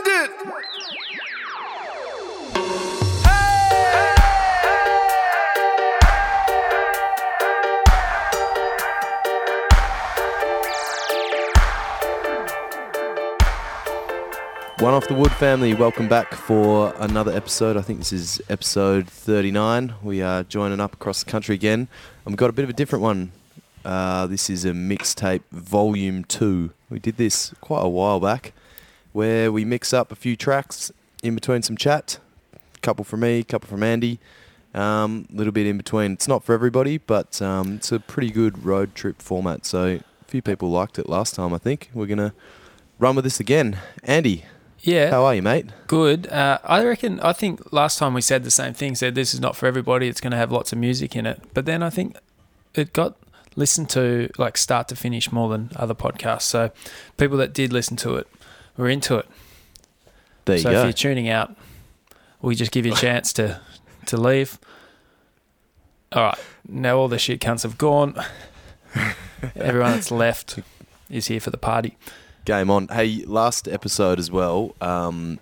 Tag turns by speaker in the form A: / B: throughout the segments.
A: One off the wood family, welcome back for another episode. I think this is episode 39. We are joining up across the country again. And we've got a bit of a different one. Uh, this is a mixtape volume 2. We did this quite a while back where we mix up a few tracks in between some chat. A couple from me, a couple from Andy. A um, little bit in between. It's not for everybody, but um, it's a pretty good road trip format. So a few people liked it last time, I think. We're going to run with this again. Andy,
B: Yeah,
A: how are you, mate?
B: good. Uh, I reckon. I think last time we said the same thing. Said this is not for everybody. It's going to have lots of music in it. But then I think it got listened to like start to finish more than other podcasts. So people that did listen to it were into it.
A: There you
B: so
A: go.
B: if you're tuning out, we just give you a chance to to leave. All right. Now all the shit cunts have gone. Everyone that's left is here for the party.
A: Game on. Hey, last episode as well. Um,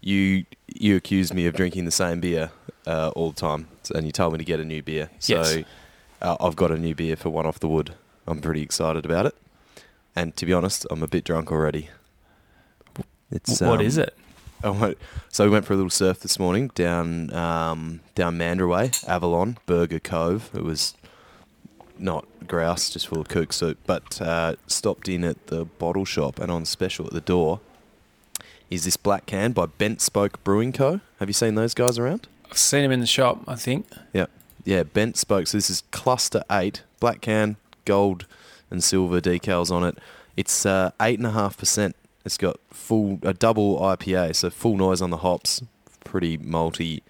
A: you you accused me of drinking the same beer uh, all the time, and you told me to get a new beer. So
B: Yes.
A: uh, I've got a new beer for one off the wood. I'm pretty excited about it. And to be honest, I'm a bit drunk already. It's
B: what
A: um,
B: is it?
A: Went, so we went for a little surf this morning down um, down Mandurah Way, Avalon, Burger Cove. It was not grouse, just full of kook soup. But uh, stopped in at the bottle shop, and on special at the door is this black can by Bent Spoke Brewing Co. Have you seen those guys around?
B: I've seen them in the shop. I think.
A: Yeah, yeah, Bent Spoke. So this is Cluster Eight, black can, gold and silver decals on it. It's uh, eight and a half percent. It's got full a double IPA, so full noise on the hops, pretty malty,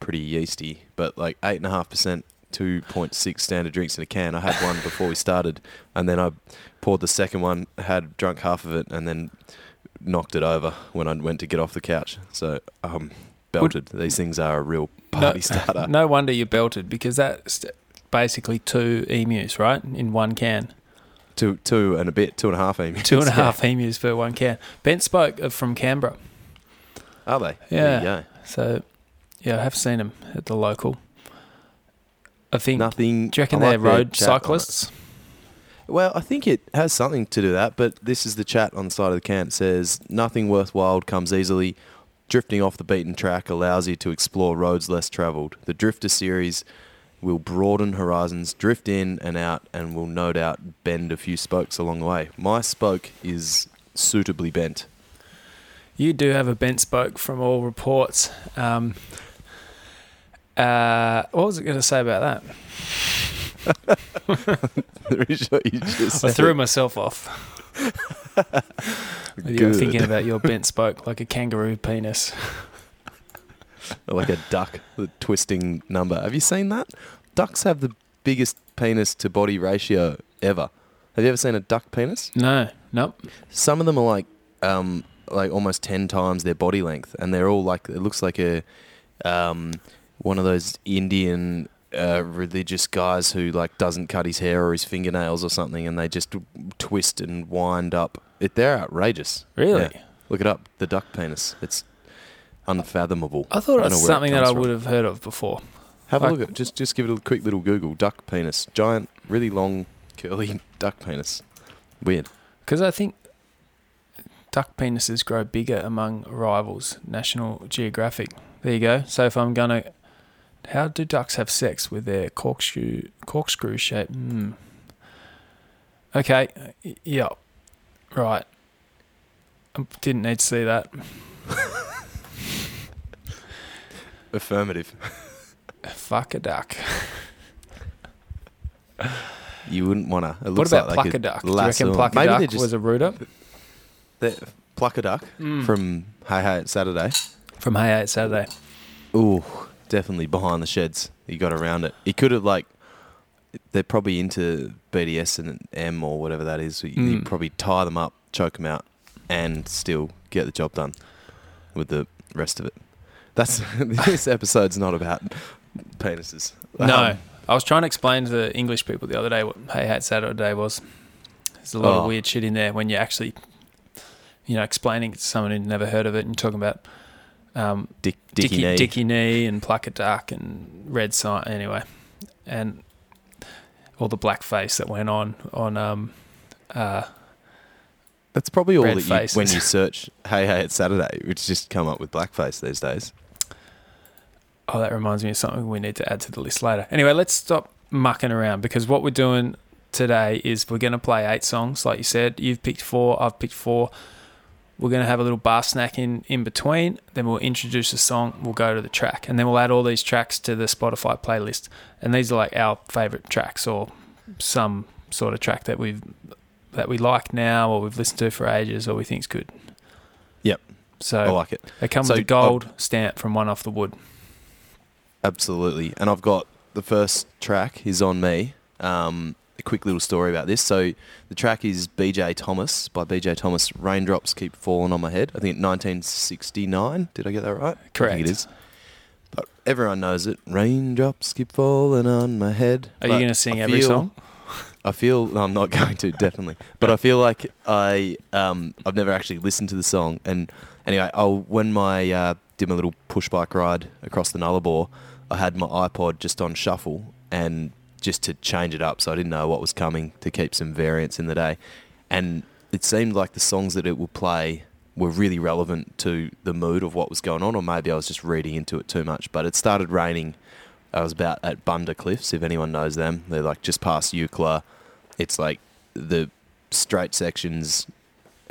A: pretty yeasty, but like eight and a half percent. 2.6 standard drinks in a can. I had one before we started, and then I poured the second one, had drunk half of it, and then knocked it over when I went to get off the couch. So, um, belted. These things are a real party starter.
B: No wonder you belted because that's basically two emus, right? In one can.
A: Two, two and a bit, two and a half emus.
B: Two and a half emus per one can. Bent spoke from Canberra.
A: Are they?
B: Yeah.
A: There you go.
B: So, yeah, I have seen them at the local. I think.
A: Nothing.
B: do you reckon
A: I
B: they're
A: like their
B: road
A: chat on it.
B: cyclists?
A: Well, I think it has something to do with that, but this is the chat on the side of the can. It says, Nothing worthwhile comes easily. Drifting off the beaten track allows you to explore roads less travelled. The Drifter series will broaden horizons, drift in and out, and will no doubt bend a few spokes along the way. My spoke is suitably bent.
B: You do have a bent spoke from all reports. Um, uh, what was it going to say about that? I threw myself off. You're thinking about your bent spoke like a kangaroo penis.
A: Like a duck, the twisting number. Have you seen that? Ducks have the biggest penis to body ratio ever. Have you ever seen a duck penis?
B: No, nope.
A: Some of them are like, um, like almost ten times their body length, and they're all like it looks like a, um, one of those Indian uh, religious guys who like doesn't cut his hair or his fingernails or something, and they just twist and wind up. It, they're outrageous.
B: Really?
A: Yeah. Look it up. The duck penis. It's unfathomable.
B: I thought it was
A: it
B: something that I would have heard of before.
A: Have a look at just just give it a quick little Google. Duck penis, giant, really long, curly duck penis. Weird.
B: Because I think duck penises grow bigger among rivals. National Geographic. There you go. So if I'm gonna, how do ducks have sex with their corkscrew corkscrew shape? Hmm. Okay. Yeah. Right. I didn't need to see that.
A: Affirmative.
B: Fuck a duck.
A: You wouldn't wanna. It
B: What
A: looks
B: about
A: like
B: pluck a duck? Do you reckon pluck a duck was a rooter?
A: they're- pluck a duck from Hey Hey It's Saturday.
B: From Hey Hey It's Saturday.
A: Ooh, definitely behind the sheds. He got around it. He could have like. They're probably into BDS and M or whatever that is. You
B: Mm.
A: probably tie them up, choke them out, and still get the job done with the rest of it. That's this episode's not about penises.
B: No,
A: Um,
B: I was trying to explain to the English people the other day what Hey Hey It's Saturday was. There's a lot
A: Oh.
B: of weird shit in there when you're actually, you know, explaining it to someone who'd never heard of it, and you're talking about um,
A: Dick, Dickie,
B: Dickie,
A: Knee.
B: Dickie Knee and Pluck a Duck and Red Sign. Anyway, and all the blackface that went on on um, uh,
A: That's probably all that you, when you search "Hey Hey It's Saturday," which just come up with blackface these days.
B: Oh, that reminds me of something we need to add to the list later. Anyway, let's stop mucking around because what we're doing today is we're going to play eight songs, like you said. You've picked four, I've picked four. We're going to have a little bar snack in, in between. Then we'll introduce a song, we'll go to the track, and then we'll add all these tracks to the Spotify playlist. And these are like our favorite tracks or some sort of track that we've that we like now or we've listened to for ages or we think's good.
A: Yep.
B: So
A: I like it.
B: It comes
A: So,
B: with a gold stamp from one off the wood.
A: Absolutely. And I've got the first track is on me. Um, a quick little story about this. So the track is BJ Thomas by BJ Thomas. Raindrops keep falling on my head. I think 1969. Did I get that right? I
B: Correct.
A: think it is. But everyone knows it. Raindrops keep falling on my head.
B: Are you going to sing
A: I
B: every
A: feel-
B: song?
A: I feel no, I'm not going to definitely, but I feel like I um I've never actually listened to the song. And anyway, I'll when my uh, did my little push bike ride across the Nullarbor, I had my iPod just on shuffle and just to change it up, so I didn't know what was coming to keep some variance in the day. And it seemed like the songs that it would play were really relevant to the mood of what was going on, or maybe I was just reading into it too much. But it started raining. I was about at Bunda Cliffs, if anyone knows them. They're like just past Eucla. It's like the straight sections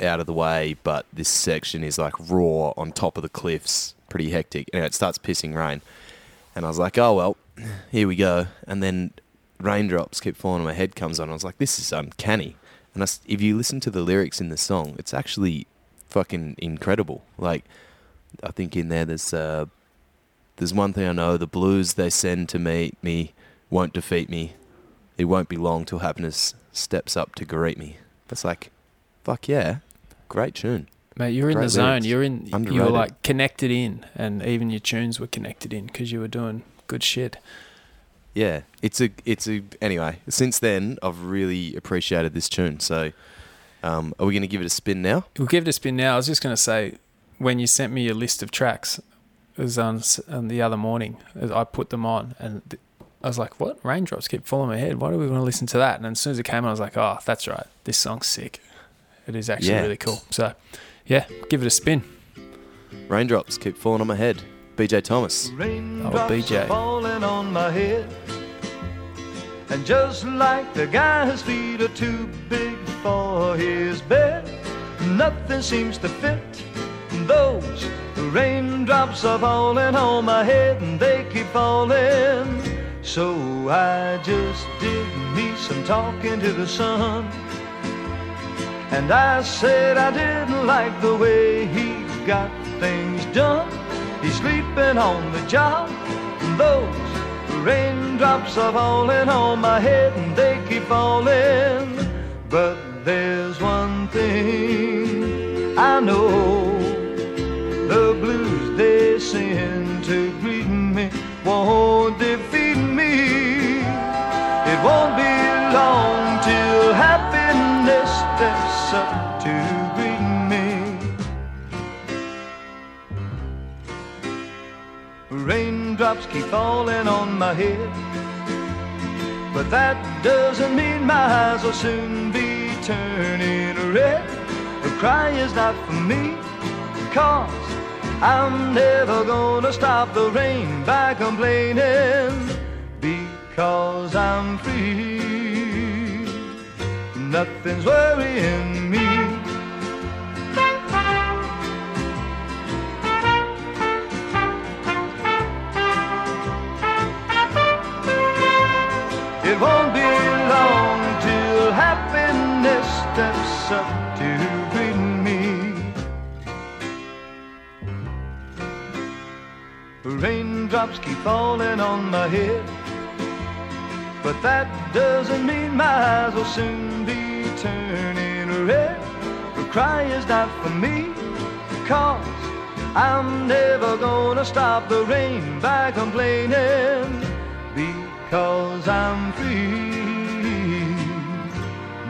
A: out of the way, but this section is like raw on top of the cliffs, pretty hectic. And it starts pissing rain. And I was like, oh, well, here we go. And then raindrops keep falling on my head comes on. I was like, this is uncanny. And I if you listen to the lyrics in the song, it's actually fucking incredible. Like, I think in there there's uh, there's one thing I know: the blues they send to meet me won't defeat me. It won't be long till happiness steps up to greet me. That's like, fuck yeah, great tune.
B: Mate, you're in the zone.
A: lyrics.
B: You're in. You were like connected in, and even your tunes were connected in because you were doing good shit.
A: Yeah, it's a it's a anyway. Since then, I've really appreciated this tune. So, um, are we going to give it a spin now?
B: We'll give it a spin now. I was just going to say, when you sent me your list of tracks, it was on, on the other morning. as I put them on, and th- I was like, "What? Raindrops keep falling on my head. Why do we want to listen to that?" And as soon as it came on, I was like, "Oh, that's right. This song's sick. It is actually
A: Yeah.
B: really cool." So, yeah, give it a spin.
A: Raindrops keep falling on my head. BJ Thomas.
C: Oh, raindrops
B: BJ.
C: are falling on my head. And just like the guy whose feet are too big for his bed, nothing seems to fit. Those raindrops are falling on my head and they keep falling. So I just did me some talking to the sun. And I said I didn't like the way he got things done. He's sleeping on the job. And Those raindrops are falling on my head and they keep falling. But there's one thing I know. The blues they send to greet me won't defeat me. It won't be long till happiness steps Raindrops keep falling on my head. But that doesn't mean my eyes will soon be turning red. The cry is not for me, cause I'm never gonna stop the rain by complaining. Because I'm free, nothing's worrying me. It won't be long till happiness steps up to greet me. Raindrops keep falling on my head, but that doesn't mean my eyes will soon be turning red. The cry is not for me, cause I'm never gonna stop the rain by complaining because I'm free.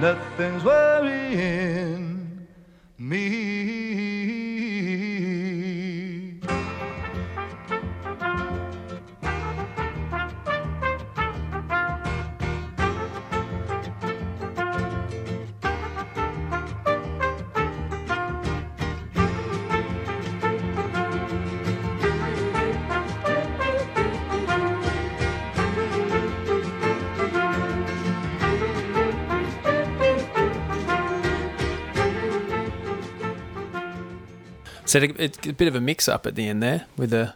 C: Nothing's worrying me.
B: So it- it's a bit of a mix up at the end there with a.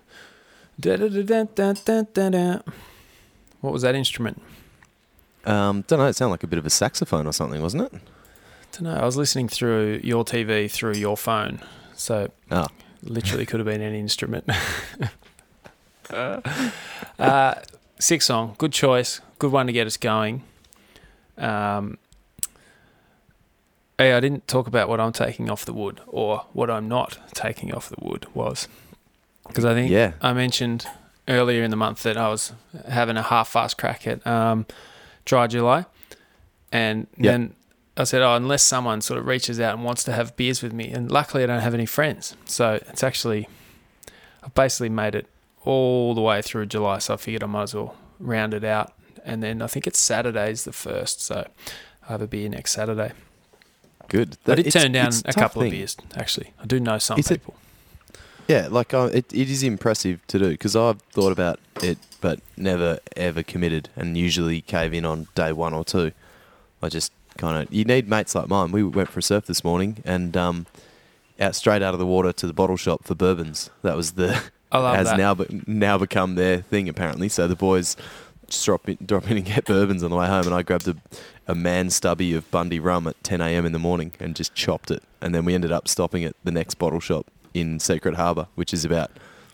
B: What was that instrument?
A: Um, don't know. It sounded like a bit of a saxophone or something, wasn't it?
B: don't know. I was listening through your TV through your phone, so
A: Ah.
B: literally could have been any instrument. uh, six song, good choice, good one to get us going. Um, hey, I didn't talk about what I'm taking off the wood or what I'm not taking off the wood was because I think
A: Yeah.
B: I mentioned earlier in the month that I was having a half-fast crack at um, Dry July, and
A: Yep.
B: then I said, "Oh, unless someone sort of reaches out and wants to have beers with me," and luckily I don't have any friends, so it's actually I've basically made it all the way through July, so I figured I might as well round it out, and then I think it's Saturday's the first, so I have a beer next Saturday.
A: Good.
B: I did turn down a couple
A: thing.
B: of beers actually. I do know some people.
A: Yeah, like uh, it, it is impressive to do because I've thought about it, but never ever committed, and usually cave in on day one or two. I just kind of you need mates like mine. We went for a surf this morning, and um, out straight out of the water to the bottle shop for bourbons. That was the
B: I love
A: has
B: that.
A: now be, now become their thing apparently. So the boys drop in, drop in and get bourbons on the way home, and I grabbed a, a man stubby of Bundy rum at 10 a.m. in the morning and just chopped it, and then we ended up stopping at the next bottle shop in Secret Harbour, which is about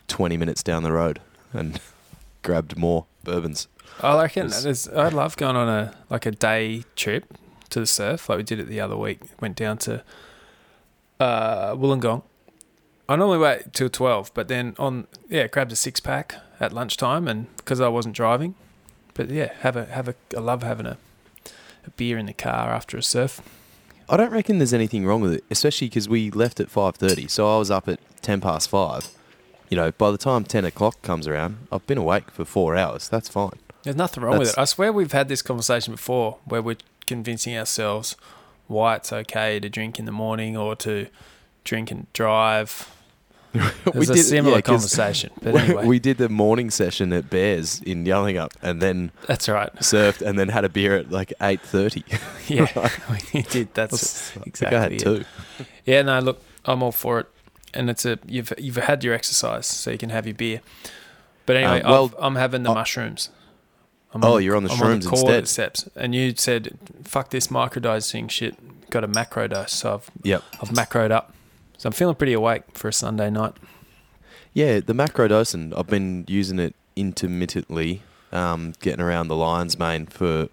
A: 20 minutes down the road, and grabbed more bourbons.
B: I reckon there's, I love going on a like a day trip to the surf, like we did it the other week. Went down to uh, Wollongong. I normally wait till twelve, but then on yeah, grabbed a six pack at lunchtime, and because I wasn't driving, but yeah, have a have a. I love having a, a beer in the car after a surf.
A: I don't reckon there's anything wrong with it, especially because we left at 5:30, so I was up at 10 past five. You know, by the time 10 o'clock comes around, I've been awake for four hours. That's fine.
B: There's nothing wrong with it. I swear we've had this conversation before where we're convincing ourselves why it's okay to drink in the morning or to drink and drive. It was a similar
A: yeah,
B: conversation. But
A: we-
B: anyway,
A: we did the morning session at Bears in Yallingup, and then
B: that's right.
A: surfed, and then had a beer at like 8:30.
B: Yeah, we did. That's
A: I I
B: exactly
A: had
B: it.
A: two.
B: Yeah, no, look, I'm all for it, and it's a you've you've had your exercise, so you can have your beer. But anyway,
A: Um, well,
B: I've, I'm having the
A: I-
B: mushrooms. I'm
A: Oh, you're on the
B: I'm
A: shrooms
B: on the
A: instead.
B: Steps, and you said, "Fuck this microdosing shit." Got a macro dose, so I've
A: Yep.
B: I've macroed up, so I'm feeling pretty awake for a Sunday night.
A: Yeah, the macrodosing. I've been using it intermittently, um, getting around the lion's mane for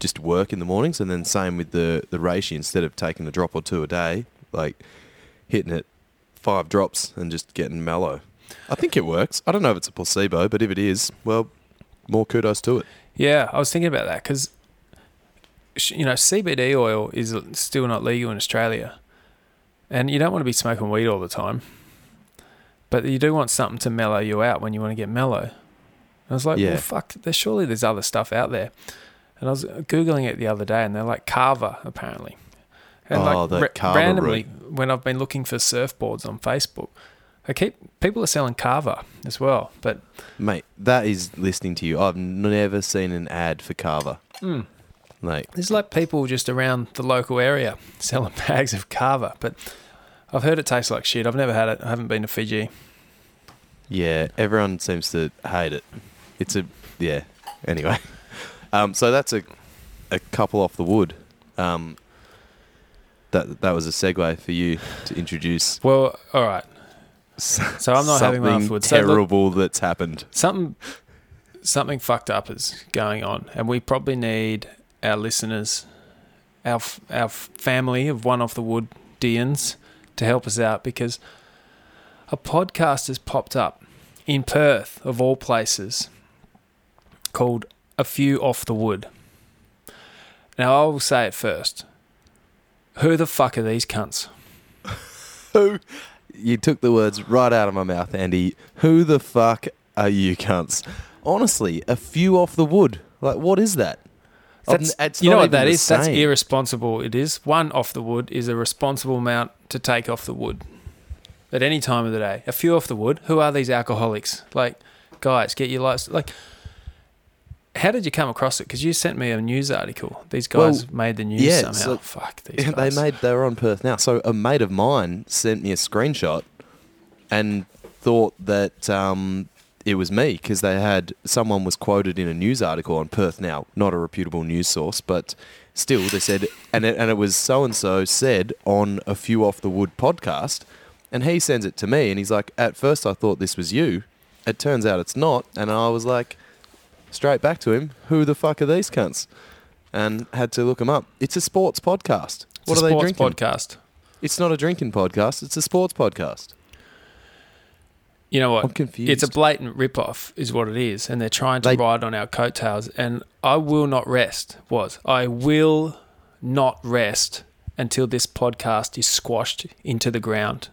A: just work in the mornings, and then same with the the reishi. Instead of taking a drop or two a day, like hitting it five drops and just getting mellow. I think it works. I don't know if it's a placebo, but if it is, well, more kudos to it.
B: Yeah, I was thinking about that because, you know, CBD oil is still not legal in Australia, and you don't want to be smoking weed all the time, but you do want something to mellow you out when you want to get mellow. And I was like,
A: Yeah.
B: well, fuck, there's surely there's other stuff out there. And I was googling it the other day, and they're like kava apparently. And
A: Oh, the
B: ra-
A: kava
B: randomly, when I've been looking for surfboards on Facebook, I keep people are selling kava as well, but
A: Mate, that is listening to you. I've never seen an ad for kava.
B: mm,
A: Like,
B: There's like people just around the local area selling bags of kava, but I've heard it tastes like shit. I've never had it. I haven't been to Fiji.
A: yeah, everyone seems to hate it. It's a yeah. Anyway, um, so that's a a couple off the wood. Um, that that was a segue for you to introduce.
B: Well, all right.
A: So
B: I'm not having
A: something
B: afterwards. So look-
A: terrible that's happened.
B: Something something fucked up is going on, and we probably need our listeners, our our family of one off the wood Deans to help us out because a podcast has popped up in Perth of all places called A Few Off the Wood. Now I will say it first. Who the fuck are these cunts?
A: Who? You took the words right out of my mouth, Andy. Who the fuck are you cunts? Honestly, a few off the wood. Like, what is that? I've
B: That's, you know what that is? that?
A: That's
B: irresponsible. It is. One off the wood is a responsible amount to take off the wood at any time of the day. A few off the wood. Who are these alcoholics? Like, guys, get your lights. Like, how did you come across it? Because you sent me a news article. These guys made the news
A: yeah,
B: somehow.
A: so-
B: Fuck these
A: Yeah, they made they were on PerthNow. So a mate of mine sent me a screenshot and thought that um, it was me because they had someone was quoted in a news article on PerthNow, not a reputable news source, but still they said and it, and it was so and so said on a few off the wood podcast, and he sends it to me and he's like, at first I thought this was you, it turns out it's not, and I was like, straight back to him, who the fuck are these cunts? And had to look them up. It's a sports podcast.
B: It's
A: what
B: a
A: are they drinking?
B: podcast.
A: It's not a drinking podcast. It's a sports podcast.
B: You know what?
A: I'm confused.
B: It's a blatant rip-off, is what it is, and they're trying to
A: They-
B: ride on our coattails. And I will not rest. Was I will not rest until this podcast is squashed into the ground,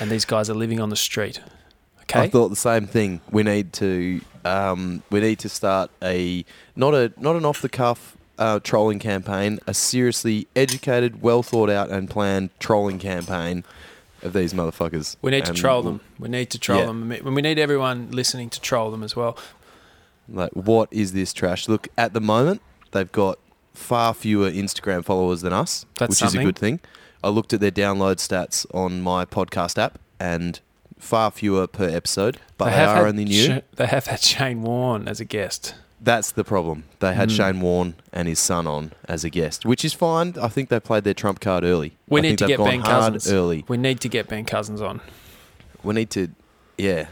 B: and these guys are living on the street. Okay,
A: I thought the same thing. We need to um, we need to start a not a not an off the cuff uh, trolling campaign, a seriously educated, well thought out and planned trolling campaign of these motherfuckers.
B: we need to troll them. We need to troll
A: Yeah.
B: them, and we need everyone listening to troll them as well.
A: Like, what is this trash? Look, at the moment, they've got far fewer Instagram followers than us,
B: That's
A: which is a good thing. I looked at their download stats on my podcast app, and far fewer per episode, but they,
B: have
A: are only new.
B: Sh- they have had Shane Warne as a guest.
A: That's the problem. They had
B: Mm.
A: Shane Warne and his son on as a guest, which is fine. I think they played their trump card early.
B: We
A: I
B: need to get Ben Cousins
A: early.
B: We need to get Ben Cousins on.
A: We need to, yeah,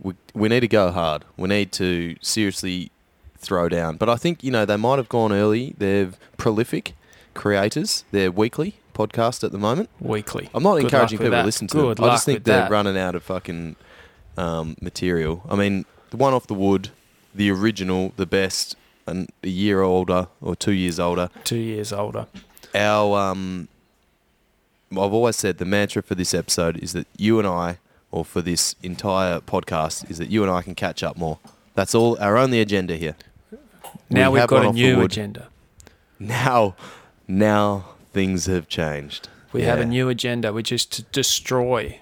A: we we need to go hard. We need to seriously throw down. But I think you know they might have gone early. They're prolific creators. They're weekly podcast at the moment.
B: Weekly.
A: I'm not
B: Good
A: encouraging people to listen to
B: Good
A: them. I just think they're
B: that.
A: running out of fucking um, material. I mean, the one off the wood, the original, the best, and a year older or two years older.
B: Two years older.
A: Our um, I've always said the mantra for this episode is that you and I, or for this entire podcast, is that you and I can catch up more. That's all. Our only agenda here.
B: Now
A: We
B: have got a new agenda.
A: Now, now things have changed.
B: We have a new agenda, which is to destroy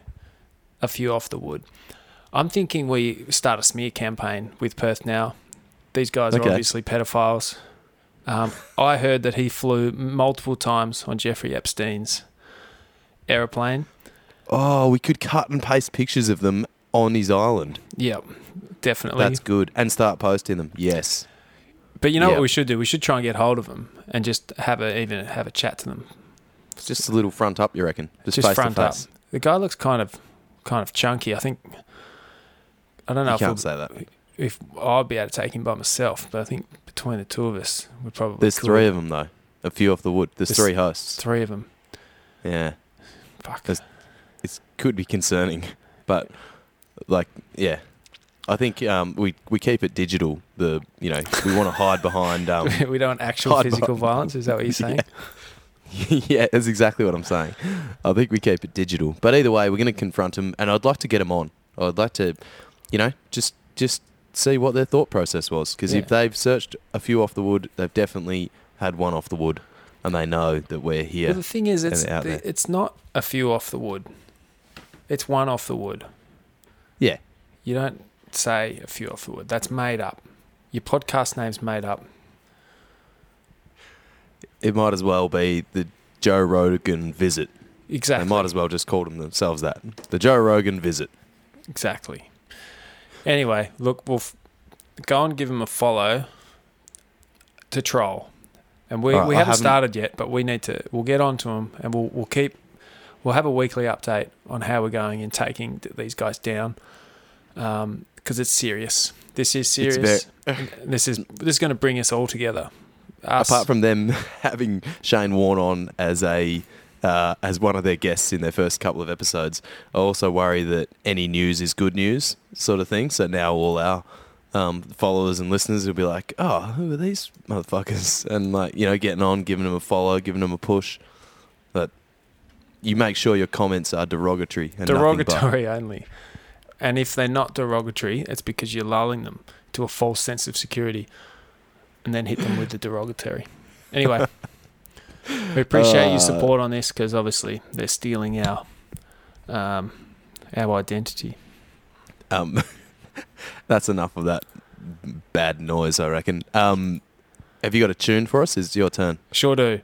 B: a few off the wood. I'm thinking we start a smear campaign with PerthNow. These guys are obviously pedophiles. Um, I heard that he flew multiple times on Jeffrey Epstein's aeroplane.
A: Oh, we could cut and paste pictures of them on his island.
B: Yep, definitely.
A: That's good. And start posting them. Yes.
B: but you know
A: yeah.
B: what we should do? We should try and get hold of them and just have a even have a chat to them.
A: Just a little front up, you reckon? Just,
B: Just front up. The guy looks kind of kind of chunky. I think I don't know
A: You
B: if,
A: can't
B: we'll-
A: say that.
B: if I'd be able to take him by myself, but I think between the two of us, we probably
A: There's
B: could.
A: three of them though. A few off the wood. There's,
B: There's
A: three hosts.
B: Three of them.
A: Yeah,
B: Fuck.
A: There's- it could be concerning, but like, yeah, I think um, we we keep it digital. The you know we want to hide behind. Um,
B: we don't want actual physical
A: button.
B: violence. Is that what you're saying?
A: yeah, that's exactly what I'm saying. I think we keep it digital, but either way, we're going to confront them, and I'd like to get them on. I'd like to, you know, just just see what their thought process was, because
B: Yeah.
A: if they've searched a few off the wood, they've definitely had one off the wood, and they know that we're here.
B: Well, the thing is, it's the- it's not a few off the wood. It's one off the wood.
A: Yeah.
B: You don't say a few off the wood. That's made up. Your podcast name's made up.
A: It might as well be the Joe Rogan visit.
B: Exactly.
A: They might as well just call them themselves that. The Joe Rogan visit.
B: Exactly. Anyway, look, we'll f- go and give him a follow to troll, and we,
A: All right,
B: we
A: I
B: haven't
A: haven't-
B: started yet, but we need to. We'll get on to him, and we'll we'll keep. We'll have a weekly update on how we're going in taking th- these guys down, um, because it's serious. This is serious. And this is this is going to bring us all together. Us,
A: Apart from them having Shane Warne on as a uh, as one of their guests in their first couple of episodes, I also worry that any news is good news, sort of thing. So now all our um, followers and listeners will be like, "Oh, who are these motherfuckers?" And like you know, getting on, giving them a follow, giving them a push. But
D: you make sure your comments are derogatory and
B: derogatory only. And if they're not derogatory, it's because you're lulling them to a false sense of security and then hit them with the derogatory. Anyway, we appreciate
D: Uh,
B: your support on this because obviously they're stealing our um, our identity.
D: Um, that's enough of that bad noise, I reckon. Um, have you got a tune for us? It's your turn.
B: Sure do.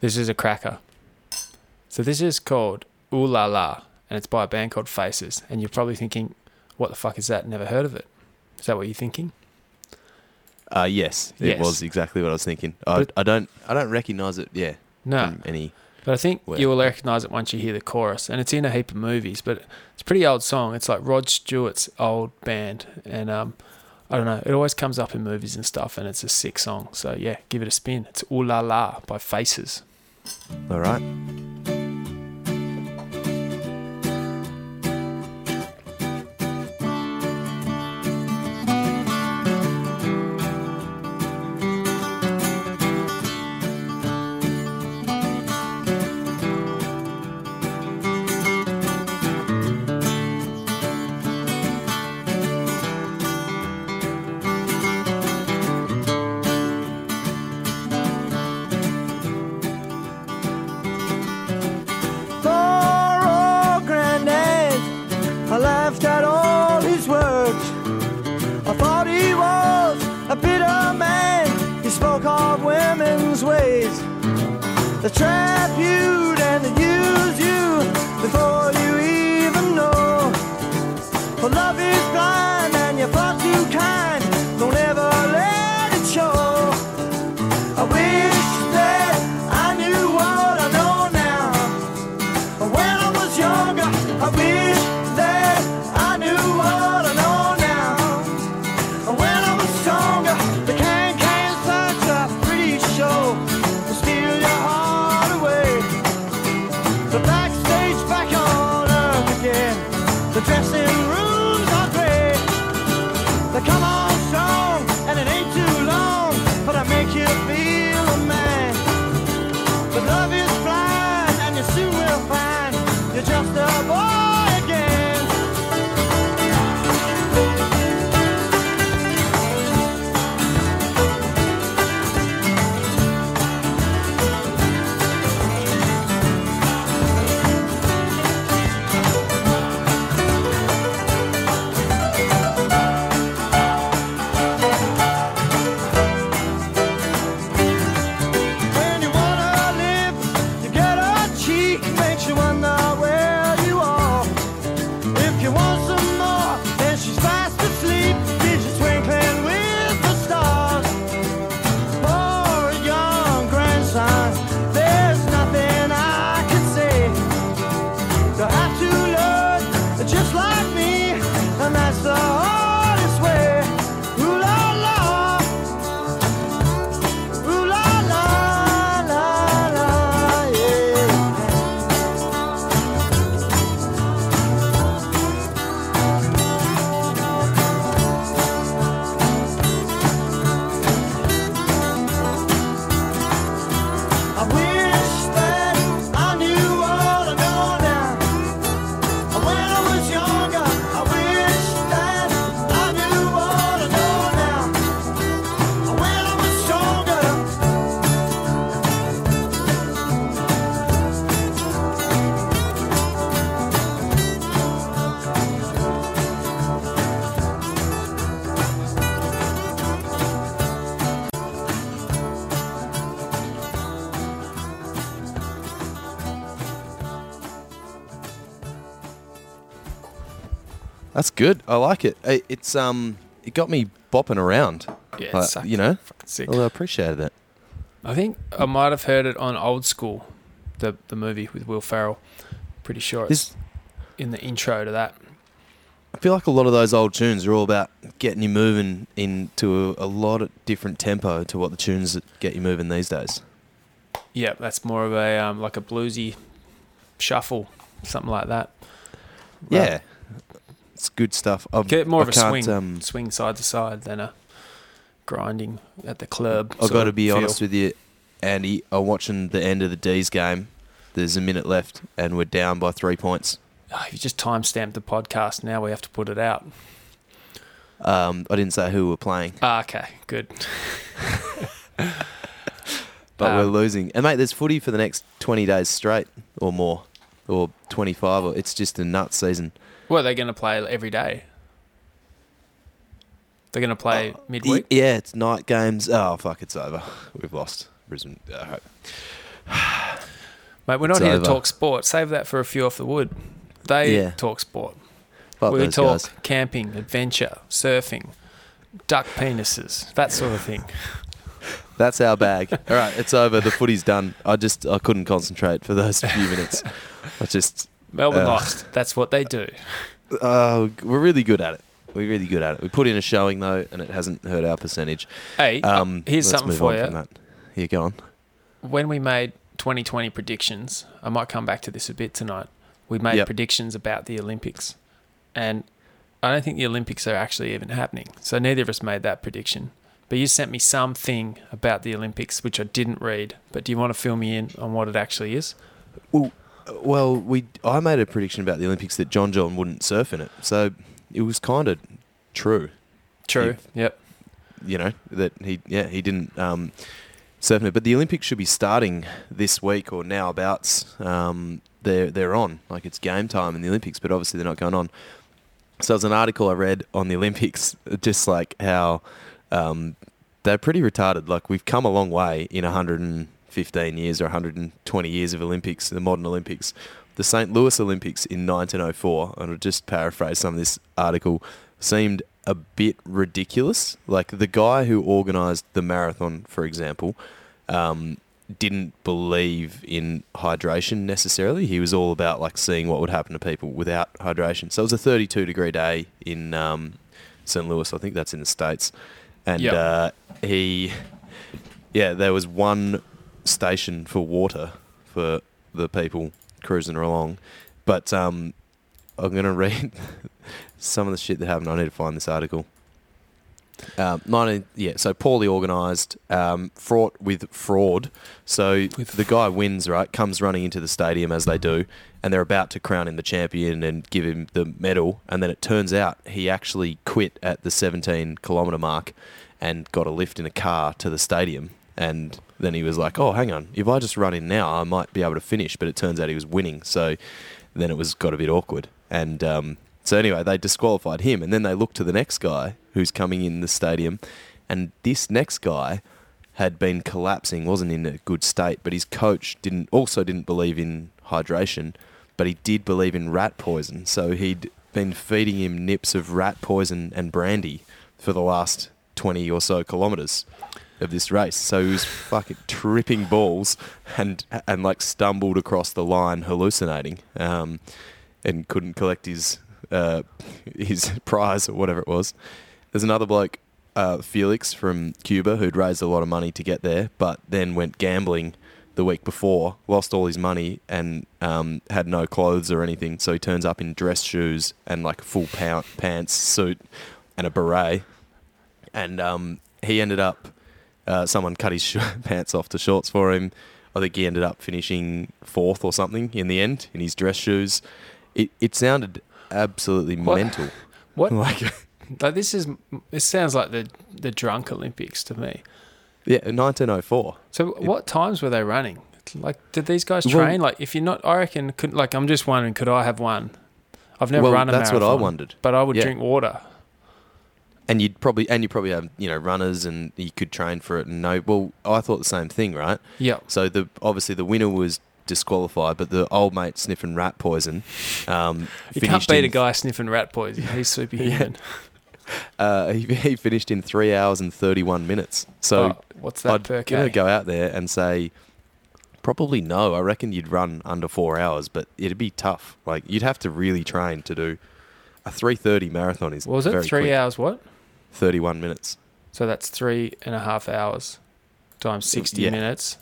B: This is a cracker. So this is called Ooh La La, and it's by a band called Faces. And you're probably thinking, what the fuck is that? Never heard of it. Is that what you're thinking?
D: Uh, yes, it
B: Yes.
D: was exactly what I was thinking. I,
B: But-
D: I don't, I don't recognise it. Yeah,
B: No.
D: from any.
B: But I think
D: Well-
B: you will recognise it once you hear the chorus, and it's in a heap of movies. But it's a pretty old song. It's like Rod Stewart's old band, and um, I don't know. It always comes up in movies and stuff, and it's a sick song. So yeah, give it a spin. It's Ooh La La by Faces.
D: All right.
A: That's
D: good. I like it. It- It's um, it got me bopping around.
B: Yeah, it's sick.
D: you know,
B: sick.
D: Well, I appreciated it.
B: I think I might have heard it on Old School, the the movie with Will Ferrell. Pretty sure it's
D: This,
B: in the intro to that.
D: I feel like a lot of those old tunes are all about getting you moving into a, a lot of different tempo to what the tunes that get you moving these days.
B: Yeah, that's more of a um, like a bluesy shuffle, something like that.
D: Yeah, it's good stuff. I've,
B: Get more
D: I
B: of a swing,
D: Um,
B: swing side to side than a grinding at the club.
D: I've got to be
B: feel.
D: honest with you, Andy. I'm watching the end of the D's game,
A: there's a minute left and we're down by three points.
B: Oh, you just timestamped the podcast. Now we have to put it out.
A: Um, I didn't say who we're playing,
B: Ah, okay, good.
A: but we're
B: Um,
A: losing. And mate, there's footy for the next 20 days straight or more, or 25. Or it's just a nut season.
B: What are they going to play every day? They're going to play oh,
A: Y-
B: midweek.
A: Yeah, it's night games. Oh fuck, it's over. We've lost Brisbane. I hope.
B: Mate, we're not
A: It's
B: here
A: over.
B: to talk sport. Save that for a few off the wood. They
A: Yeah.
B: talk sport. We talk
A: guys.
B: camping, adventure, surfing, duck penises, that sort of thing.
A: That's our bag. All right, it's over. The footy's done. I just I couldn't concentrate for those few minutes. I just
B: Melbourne
A: Ugh.
B: lost. That's what they do.
A: uh, we're really good at it. We're really good at it. We put in a showing though, and it hasn't hurt our percentage.
B: Hey, uh,
A: Um,
B: here's something for you.
A: That. Here, go on.
B: when we made 2020 predictions, I might come back to this a bit tonight. We made
A: Yep.
B: predictions about the Olympics, and I don't think the Olympics are actually even happening. So neither of us made that prediction. But you sent me something about the Olympics which I didn't read. But do you want to fill me in on what it actually is?
A: Well, we I made a prediction about the Olympics that John John wouldn't surf in it, so it was kind of true.
B: True. Yep.
A: You know that he yeah he didn't um, surf in it, but the Olympics should be starting this week or now abouts. Um, they're they're on like it's game time in the Olympics, but obviously they're not going on. So there's an article I read on the Olympics, just like how um, they're pretty retarded. Like we've come a long way in 115 years or 120 years of Olympics, the modern Olympics. The St. Louis Olympics in 1904, and I'll just paraphrase some of this article, seemed a bit ridiculous. Like the guy who organised the marathon, for example, um, didn't believe in hydration necessarily. He was all about like seeing what would happen to people without hydration. So it was a 32 degree day in um, St. Louis. I think that's in the states, and
B: Yep.
A: uh, he, yeah, there was one station for water for the people cruising along, but um, I'm gonna read some of the shit that happened. I need to find this article. Um, 19, yeah, so poorly organised, um, fraught with fraud. So
B: With
A: the guy wins, right? Comes running into the stadium as they do, and they're about to crown him the champion and give him the medal. And then it turns out he actually quit at the 17 kilometre mark and got a lift in a car to the stadium. And then he was like, "Oh, hang on, if I just run in now, I might be able to finish." But it turns out he was winning, so then it was got a bit awkward. And um, so anyway, they disqualified him, and then they looked to the next guy who's coming in the stadium, and this next guy had been collapsing, wasn't in a good state, but his coach didn't also didn't believe in hydration, but he did believe in rat poison. So he'd been feeding him nips of rat poison and brandy for the last twenty or so kilometers of this race. So he was fucking tripping balls and and like stumbled across the line hallucinating, um, and couldn't collect his uh, his prize or whatever it was. There's another bloke, uh, Felix from Cuba, who'd raised a lot of money to get there, but then went gambling the week before, lost all his money, and um, had no clothes or anything. So he turns up in dress shoes and like a full pants, suit, and a beret. And um, he ended up, uh, someone cut his sh- pants off to shorts for him. I think he ended up finishing fourth or something in the end in his dress shoes. It, it sounded absolutely
B: What?
A: mental.
B: What?
A: Like,
B: Like this is this sounds like the the drunk Olympics to me.
A: yeah, 1904.
B: So what times were they running? Like, did these guys
A: Well-
B: train? like, if you're not, I reckon, could like, I'm just wondering, could I have one? I've never
A: well,
B: run a
A: that's what I
B: marathon,
A: wondered.
B: But I would
A: Yeah.
B: drink water.
A: And you'd probably and you probably have you know runners and you could train for it and know. Well, I thought the same thing, right?
B: Yeah.
A: So the obviously the winner was disqualified, but the old mate sniffing rat poison. Um,
B: You can't beat
A: in-
B: a guy sniffing rat poison. He's superhuman.
A: Uh, he, he finished in three hours and thirty-one minutes. So
B: Oh, what's that
A: I'd
B: per K?
A: go out there and say probably no. I reckon you'd run under four hours, but it'd be tough. Like you'd have to really train to do a three thirty marathon. Is
B: What was it three
A: quick.
B: hours? What?
A: Thirty-one minutes.
B: So that's three and a half hours times sixty
A: Yeah.
B: minutes.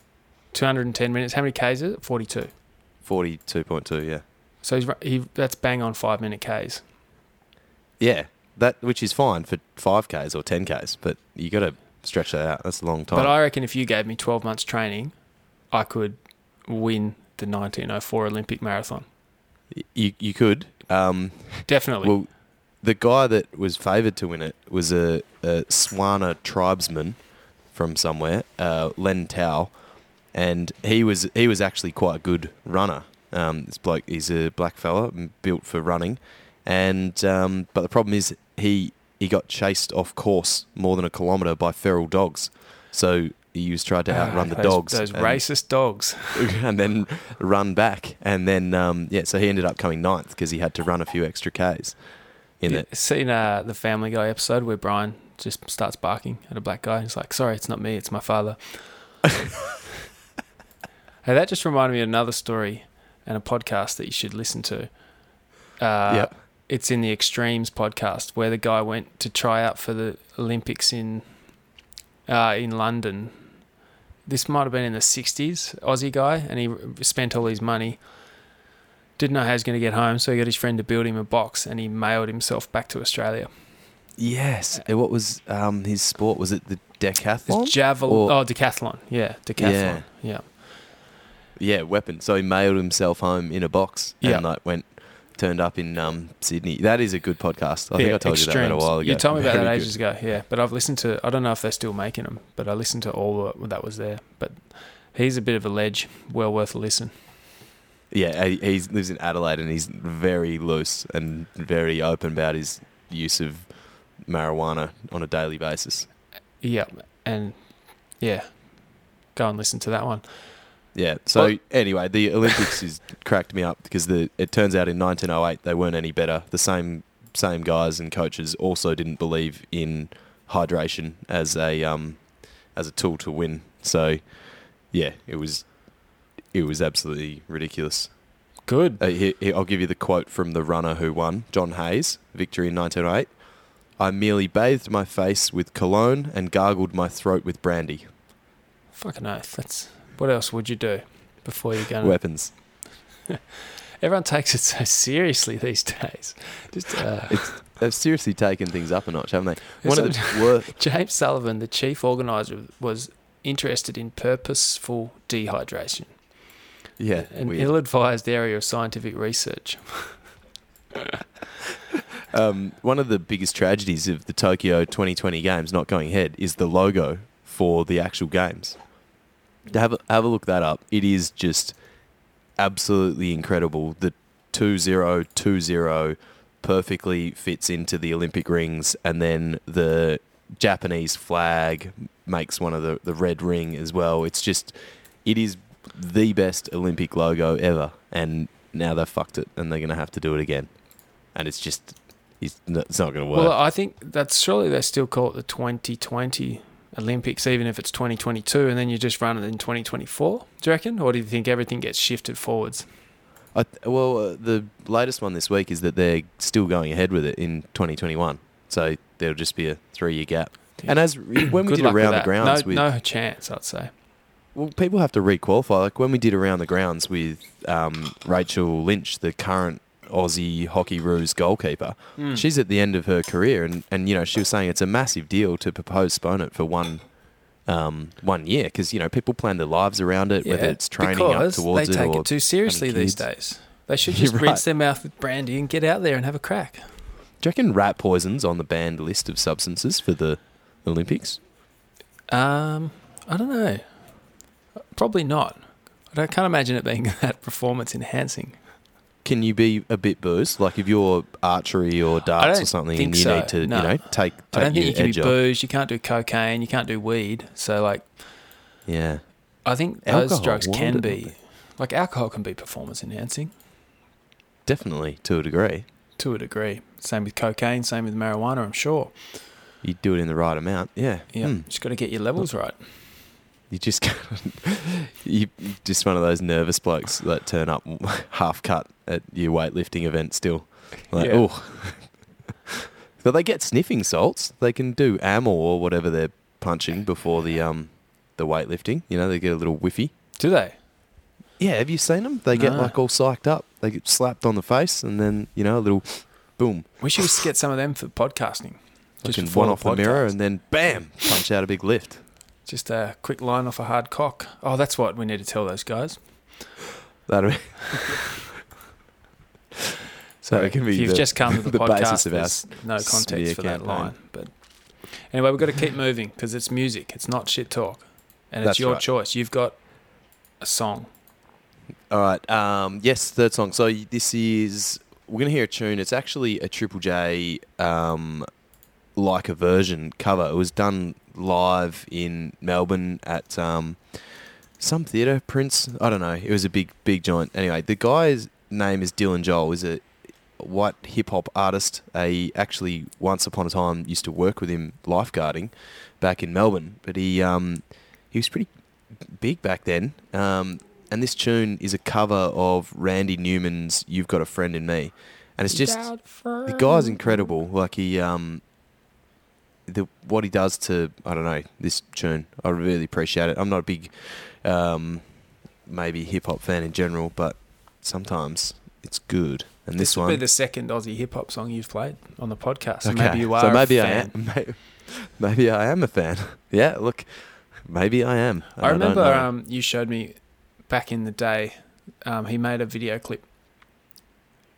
B: Two hundred and ten minutes. How many Ks is it? Forty-two.
A: Forty-two point two. Yeah.
B: So he's he that's bang on five minute Ks.
A: Yeah, that which is fine for five k's or ten k's, but you got to stretch that out. That's a long time.
B: But I reckon if you gave me twelve months training, I could win the 1904 Olympic marathon.
A: You you could. Um,
B: Definitely.
A: well, the guy that was favoured to win it was a, a Tswana tribesman from somewhere, uh, Len Tau, and he was he was actually quite a good runner. Um, this bloke, he's a black fella, built for running, and um, but the problem is he he got chased off course more than a kilometre by feral dogs, so he was tried to
B: Ah,
A: outrun the
B: those,
A: dogs.
B: Those
A: and-
B: racist dogs.
A: and then run back, and then um, yeah, so he ended up coming ninth because he had to run a few extra k's in
B: You
A: it.
B: Seen uh, the Family Guy episode where Brian just starts barking at a black guy. He's like, "Sorry, it's not me. It's my father." hey, that just reminded me of another story and a podcast that you should listen to. Uh,
A: Yep.
B: It's in the Extremes podcast where the guy went to try out for the Olympics in uh, in London. This might have been in the '60s. Aussie guy, and he spent all his money didn't know how he was going to get home, so he got his friend to build him a box, and he mailed himself back to Australia.
A: Yes, and what was um, his sport? Was it the decathlon?
B: It's javelin.
A: Or-
B: oh, decathlon. Yeah, decathlon. Yeah.
A: yeah, weapon. So he mailed himself home in a box
B: Yeah.
A: and like went turned up in um, Sydney. That is a good podcast. I think
B: Yeah,
A: I told you that a while ago.
B: You told me about
A: Very
B: that
A: good.
B: ages ago. Yeah, but I've listened to. I don't know if they're still making them, but I listened to all that was there. But he's a bit of a ledge. Well worth a listen.
A: Yeah, he he lives in Adelaide and he's very loose and very open about his use of marijuana on a daily basis.
B: Yeah, and yeah, go and listen to that one.
A: Yeah. So
B: Well-
A: anyway, the Olympics has cracked me up because the it turns out in 1908 they weren't any better. The same same guys and coaches also didn't believe in hydration as a um as a tool to win. So yeah, it was it was absolutely ridiculous.
B: Good.
A: Uh, I'll give you the quote from the runner who won, John Hayes, victory in 1908. I merely bathed my face with cologne and gargled my throat with brandy.
B: Fucking oath. That's what else would you do before you go?
A: Weapons.
B: Everyone takes it so seriously these days. Just uh,
A: They've seriously taken things up a notch, haven't they? One
B: So-
A: of the worst.
B: James Sullivan, the chief organizer, was interested in purposeful dehydration,
A: Yeah,
B: an
A: weird.
B: ill-advised area of scientific research.
A: Um, one of the biggest tragedies of the Tokyo 2020 games not going ahead is the logo for the actual games. Have a, have a look that up. It is just absolutely incredible. The 2020 perfectly fits into the Olympic rings, and then the Japanese flag makes one of the, the red ring as well. It's just, it is the best Olympic logo ever, and now they've fucked it, and they're going to have to do it again. And it's just, it's not, it's not going to work.
B: Well, I think that's surely they still call it the 2020 Olympics, even if it's 2022, and then you just run it in 2024. Do you reckon, or do you think everything gets shifted forwards?
A: I, well, uh, the latest one this week is that they're still going ahead with it in 2021. So there'll just be a three-year gap. And as when we
B: Good
A: did around the grounds
B: no,
A: with,
B: no chance, I'd say.
A: Well, people have to requalify. Like when we did around the grounds with um, Rachael Lynch, the current Aussie Hockeyroos goalkeeper.
B: Hmm.
A: She's at the end of her career, and, and you know she was saying it's a massive deal to postpone it for one um, one year because you know people plan their lives around it, whether it's training up towards
B: they
A: it
B: take it too seriously these days. They should just rinse their mouth with brandy and get out there and have a crack.
A: Do you reckon rat poison's on the banned list of substances for the Olympics?
B: Um, I don't know. Probably not. I can't imagine it being that performance enhancing.
A: Can you be a bit boozed? Like if you're archery or darts or something and you
B: so,
A: need to,
B: no.
A: you know, take, take
B: I don't think you can be boozed. You can't do cocaine. You can't do weed. So like,
A: Yeah.
B: I think those drugs can be, like alcohol can be performance enhancing
A: Definitely to a degree.
B: to a degree. Same with cocaine. Same with marijuana. I'm sure.
A: You do it in the right amount. Yeah.
B: Yeah,
A: Hmm.
B: just got to get your levels right.
A: You just you you just one of those nervous blokes that turn up half cut at your weightlifting event still. Like,
B: Yeah.
A: oh. but they get sniffing salts. They can do amyl or whatever they're punching before the um the weightlifting. You know, they get a little whiffy.
B: Do they?
A: Yeah, have you seen them? They get like all psyched up. They get slapped on the face and then, you know, a little boom.
B: We should get some of them for podcasting.
A: Just one off the mirror and then bam, punch out a big lift.
B: Just a quick line off a hard cock. Oh, that's what we need to tell those guys.
A: That'll be. so it can be
B: if you've
A: the-
B: just come to the,
A: the
B: podcast,
A: basis of
B: there's no context for that
A: campaign.
B: line. But anyway, we've got to keep moving because it's music. It's not shit talk, and
A: That's
B: it's your
A: right.
B: choice. You've got a song.
A: All right. Um, yes, third song. So this is we're gonna hear a tune. It's actually a Triple J um, like a version cover. It was done live in Melbourne at um, some theatre. Prince. I don't know. It was a big big joint. Anyway, the guy's name is Dylan Joel. Is a white hip hop artist. I actually once upon a time used to work with him lifeguarding back in Melbourne, but he um, he was pretty big back then. Um, and this tune is a cover of Randy Newman's "You've Got a Friend in Me," and it's just the guy's incredible. Like he um, the what he does to I don't know this tune. I really appreciate it. I'm not a big um, maybe hip hop fan in general, but sometimes it's good. And this,
B: This will
A: one,
B: be the second Aussie hip hop song you've played on the podcast. So
A: Okay,
B: maybe you are.
A: So maybe
B: a
A: I
B: fan.
A: am. Maybe, maybe I am a fan. Yeah, look, maybe I am. and
B: I remember um, you showed me back in the day. Um, he made a video clip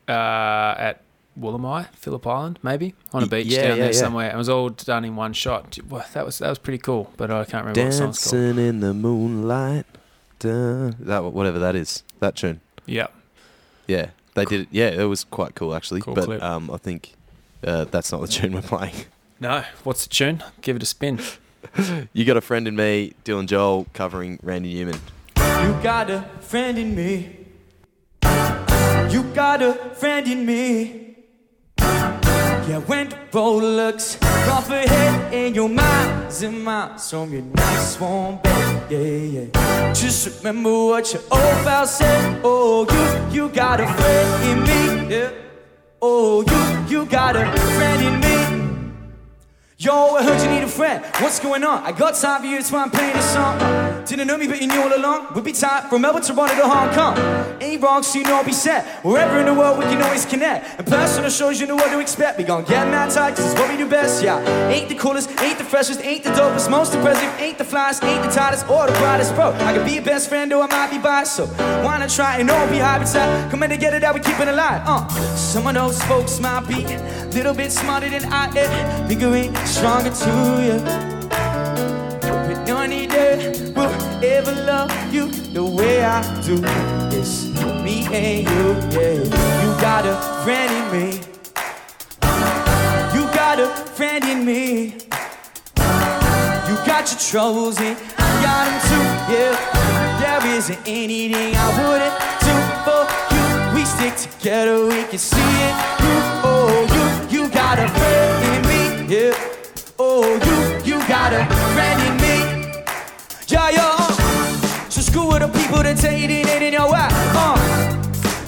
B: uh, at Woolamai, Phillip Island, maybe on a beach
A: yeah,
B: down
A: yeah,
B: there
A: yeah.
B: somewhere. It was all done in one shot. Well, that was that was pretty cool, but I can't remember what the song's called.
A: Dancing in the moonlight. Dun, that whatever that is. That tune.
B: Yeah,
A: Yeah, they did it. Yeah, it was quite cool actually.
B: Cool
A: but
B: clip.
A: um, I think uh, that's not the tune we're playing.
B: no. What's the tune? Give it a spin.
A: You got a friend in me, Dylan Joel covering Randy Newman.
E: You got a friend in me. You got a friend in me. Yeah, when the road looks rough ahead and your mind's in miles from your nice warm bed. Yeah, yeah. Just remember what your old pal said. Oh, you, you got a friend in me. Yeah. Oh, you, you got a friend in me. Yo, I heard you need a friend. What's going on? I got time for you, that's why I'm playing this song. Didn't know me, but you knew all along. We'll be tight from Melbourne to Toronto to Hong Kong. Ain't wrong, so you know I'll be set. Wherever in the world, we can always connect. And personal shows, you know what to expect. We gon' get mad tight, cause it's what we do best, yeah. Ain't the coolest, ain't the freshest, ain't the dopest, most impressive, ain't the flyest, ain't the tightest, or the brightest, bro. I could be your best friend, or I might be biased, so why not try and all be habitat? Come in together that we keep it alive, uh. Some of those folks might be a little bit smarter than I am. Figuring stronger to you. Of them will ever love you the way I do. It's me and you, yeah. You got a friend in me. You got a friend in me. You got your troubles and I got them too, yeah. There isn't anything I wouldn't do for you. We stick together, we can see it through. Oh, you, you got a friend in me, yeah. Oh, you, you got a screw the people that tell you they ain't in your way. Uh.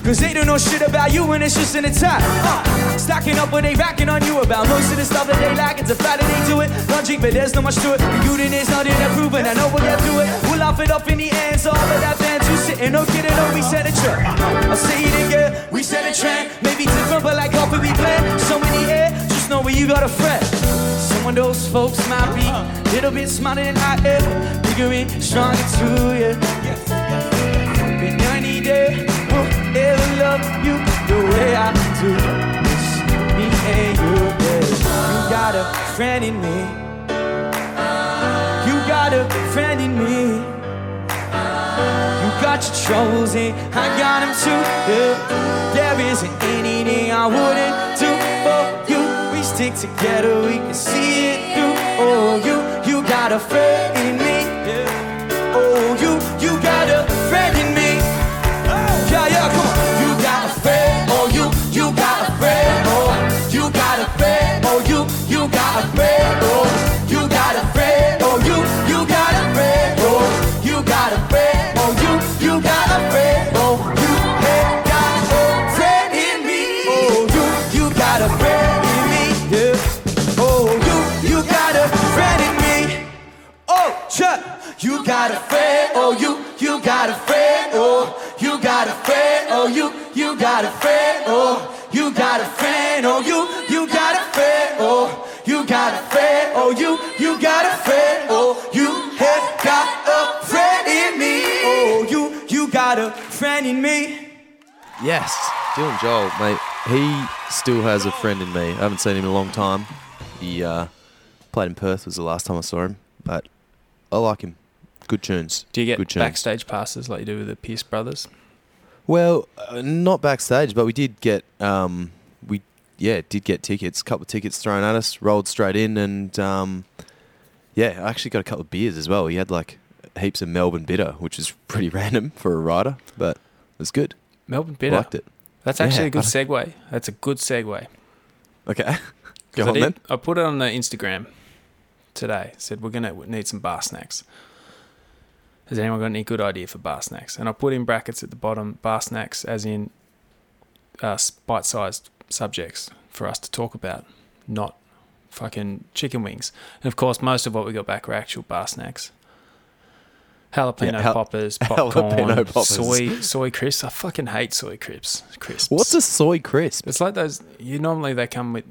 E: Cause they don't know shit about you and it's just an attack. Uh, stacking up what they racking on you about most of the stuff that they lack. It's a fact that they do it. Logic, but there's not much to it. You, then there's nothing to prove, and I know we'll get through it. We'll laugh it up in the end. So all of that fans who sitting, no kidding, no, we set a trend. I'll say it again, we set a trend. Maybe different, but like coffee we blend. So many air, just know where you got a friend. Some of those folks might be a little bit smarter than I am. Bigger and stronger too, yeah. But none of them will ever love you the way I do. It's me and you, yeah. You got a friend in me. You got a friend in me. You got your troubles and I got them too, yeah. There isn't anything I wouldn't do stick together, we can see it through. Oh, you, you got a friend in me, got a friend. Oh, you, you got a friend. Oh, you got a friend. Oh, you, you got a friend. Oh, you got a friend. Oh, you, you got a friend. Oh, you got a friend. Oh, you, you got a friend. Oh, you have got a friend in me. Oh, you, you got a friend. in me.
A: Yes, Dylan Joel, mate. He still has a friend in me. I haven't seen him in a long time. He uh, played in Perth was the last time I saw him, but I like him. Good tunes.
B: Do you get
A: Good tunes.
B: backstage passes like you do with the Pierce brothers?
A: Well, uh, not backstage, but we did get um, we yeah did get tickets. A couple of tickets thrown at us, rolled straight in, and um, yeah, I actually got a couple of beers as well. He had like heaps of Melbourne bitter, which is pretty random for a rider, but it was good.
B: Melbourne Bitter.
A: liked it.
B: That's actually
A: Yeah,
B: a good segue. That's a good segue.
A: Okay, go
B: I,
A: on
B: did-
A: then.
B: I put it on the Instagram today. Said we're gonna need some bar snacks. Has anyone got any good idea for bar snacks? And I put in brackets at the bottom bar snacks, as in uh, bite-sized subjects for us to talk about, not fucking chicken wings. And of course, most of what we got back were actual bar snacks. Jalapeno
A: Yeah, jal-
B: poppers, popcorn,
A: Jalapeno poppers.
B: soy soy crisps. I fucking hate soy crisps. Crisps.
A: What's a soy crisp?
B: It's like those. You normally they come with.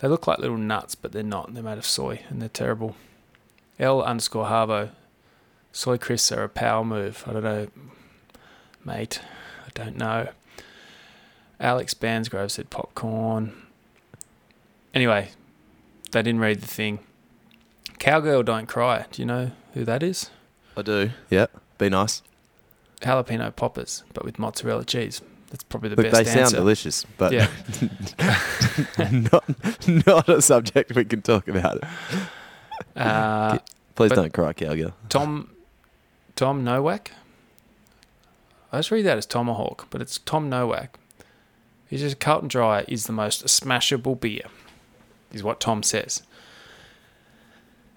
B: They look like little nuts, but they're not. They're made of soy, and they're terrible. L underscore Harvo. Soy crisps are a power move. I don't know, mate. I don't know. Alex Bansgrove said popcorn. Anyway, they didn't read the thing. Cowgirl Don't Cry. Do you know who that is?
A: I do. Yeah, be nice.
B: Jalapeno poppers, but with mozzarella cheese. That's probably the
A: Look,
B: best
A: they
B: answer.
A: sound delicious, but
B: Yeah.
A: not not a subject we can talk about.
B: Uh,
A: Please don't cry, cowgirl.
B: Tom Tom Nowak. I just read that as Tomahawk, but it's Tom Nowak. He says Carlton Dry is the most smashable beer, is what Tom says.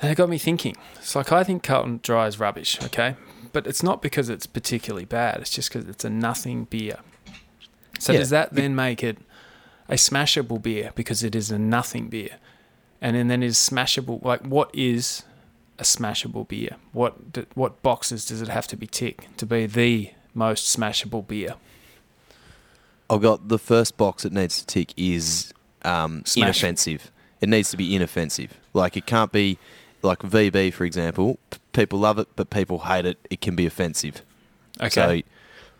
B: And it got me thinking. It's like I think Carlton Dry is rubbish, okay? But it's not because it's particularly bad. It's just because it's a nothing beer. So
A: Yeah.
B: does that then make it a smashable beer because it is a nothing beer? And then, then is smashable like what is a smashable beer? What d- what boxes does it have to be tick to be the most smashable beer?
A: I've got the first box it needs to tick is um, inoffensive. It needs to be inoffensive. Like it can't be like VB, for example. p- People love it, but people hate it. It can be offensive.
B: Okay,
A: So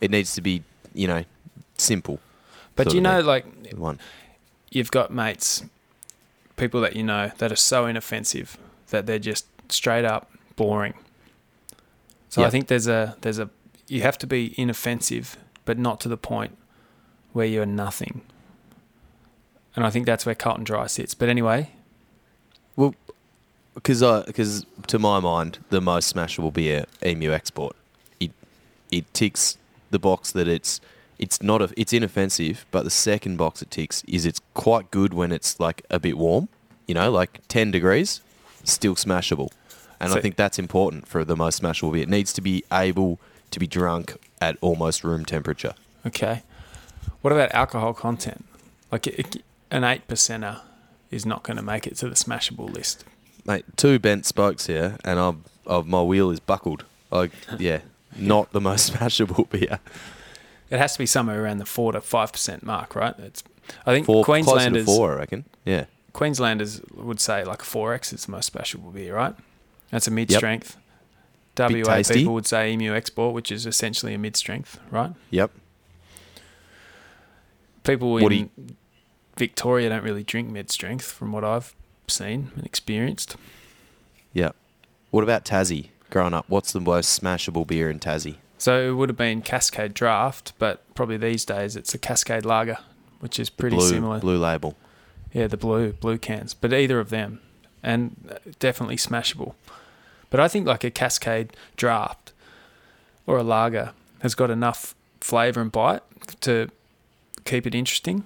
A: it needs to be, you know, simple.
B: but you know,
A: thing.
B: like
A: One.
B: you've got mates, people that you know that are so inoffensive that they're just straight up boring. So I think there's a there's a you have to be inoffensive, but not to the point where you're nothing. And I think that's where Carlton Dry sits. But anyway,
A: Well, because I because to my mind, the most smashable beer, Emu Export. It it ticks the box that it's it's not a, it's inoffensive, but the second box it ticks is it's quite good when it's like a bit warm, you know, like ten degrees, still smashable, and
B: So-
A: I think that's important for the most smashable beer. It needs to be able to be drunk at almost room temperature.
B: Okay. What about alcohol content? Like it, an eight percenter is not going to make it to the smashable list.
A: Mate, two bent spokes here, and I've, I've, my wheel is buckled. Like, yeah, not the most smashable beer.
B: It has to be somewhere around the four to five percent mark, right? It's. I think
A: Four,
B: Queenslanders
A: four, I reckon. Yeah.
B: Queenslanders would say like a four X is the most smashable beer, right? That's a mid strength. WA people would say Emu Export, which is essentially a mid strength, right?
A: Yep.
B: People in Victoria don't really drink mid strength, from what I've seen and experienced.
A: Yep. What about Tassie? Growing up, what's the most smashable beer in Tassie?
B: So it would have been Cascade Draft, but probably these days it's a Cascade Lager, which is pretty
A: blue,
B: similar.
A: Blue label.
B: Yeah, the blue blue cans, but either of them, and uh, definitely smashable. But I think like a Cascade Draft or a Lager has got enough flavour and bite to keep it interesting,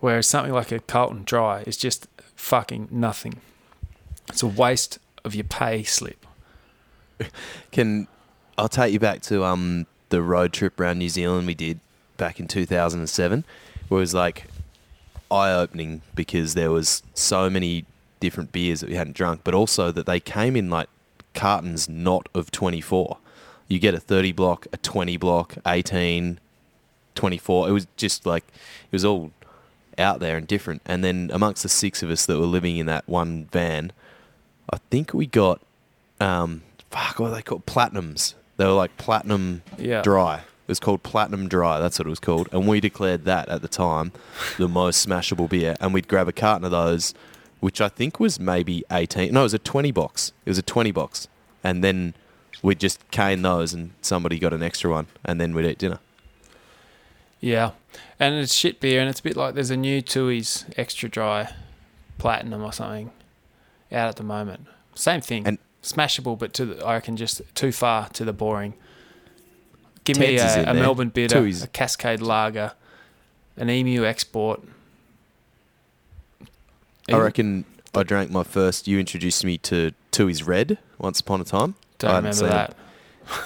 B: whereas something like a Carlton Dry is just fucking nothing. It's a waste of your pay slip.
A: Can I'll take you back to um the road trip around New Zealand we did back in 2007, where it was like eye opening because there was so many different beers that we hadn't drunk, but also that they came in like cartons not of 24. You get a 30 block, a 20 block, 18, 24. It was just like it was all out there and different. And then amongst the six of us that were living in that one van, I think we got um fuck what are they called platinums. They were like platinum
B: Yeah.
A: dry. It was called Platinum Dry. That's what it was called, and we declared that at the time the most smashable beer. And we'd grab a carton of those, which I think was maybe eighteen. No, it was a twenty box. It was a twenty box, and then we'd just cane those, and somebody got an extra one, and then we'd eat dinner.
B: Yeah, and it's shit beer, and it's a bit like there's a new Tui's extra dry platinum or something out at the moment. Same thing,
A: And-
B: smashable, but to the, I reckon just too far to the boring. Give me
A: Ted's is
B: a, a. Melbourne bitter,
A: Tui's.
B: a Cascade Lager, an Emu Export.
A: I reckon I drank my first. You introduced me to Tui's Red once upon a time.
B: Don't
A: I
B: remember
A: seen it.
B: that.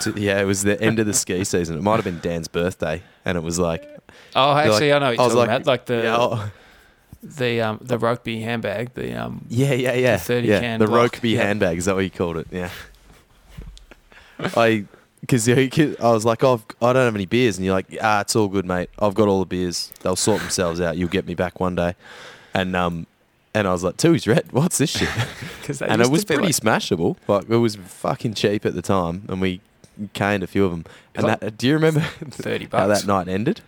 A: To- yeah, it was the end of the ski season. It might have been Dan's birthday, and it was like,
B: Oh, actually, I know what
A: I was
B: talking
A: like,
B: about. Like the
A: yeah, oh,
B: the um the rugby handbag. The um
A: yeah, yeah, yeah,
B: 30
A: yeah.
B: can
A: the
B: block,
A: Rokeby
B: yeah.
A: handbag is that what you called it? Yeah. I, because I was like, oh, I've- I don't have any beers, and you're like, ah, it's all good, mate. I've got all the beers. They'll sort themselves out. You'll get me back one day, and um, and I was like, Tui's Red. What's this shit? and it was pretty smashable. Like it was fucking cheap at the time, and we caned a few of them. And
B: Like
A: that, do you remember
B: thirty
A: how that night ended?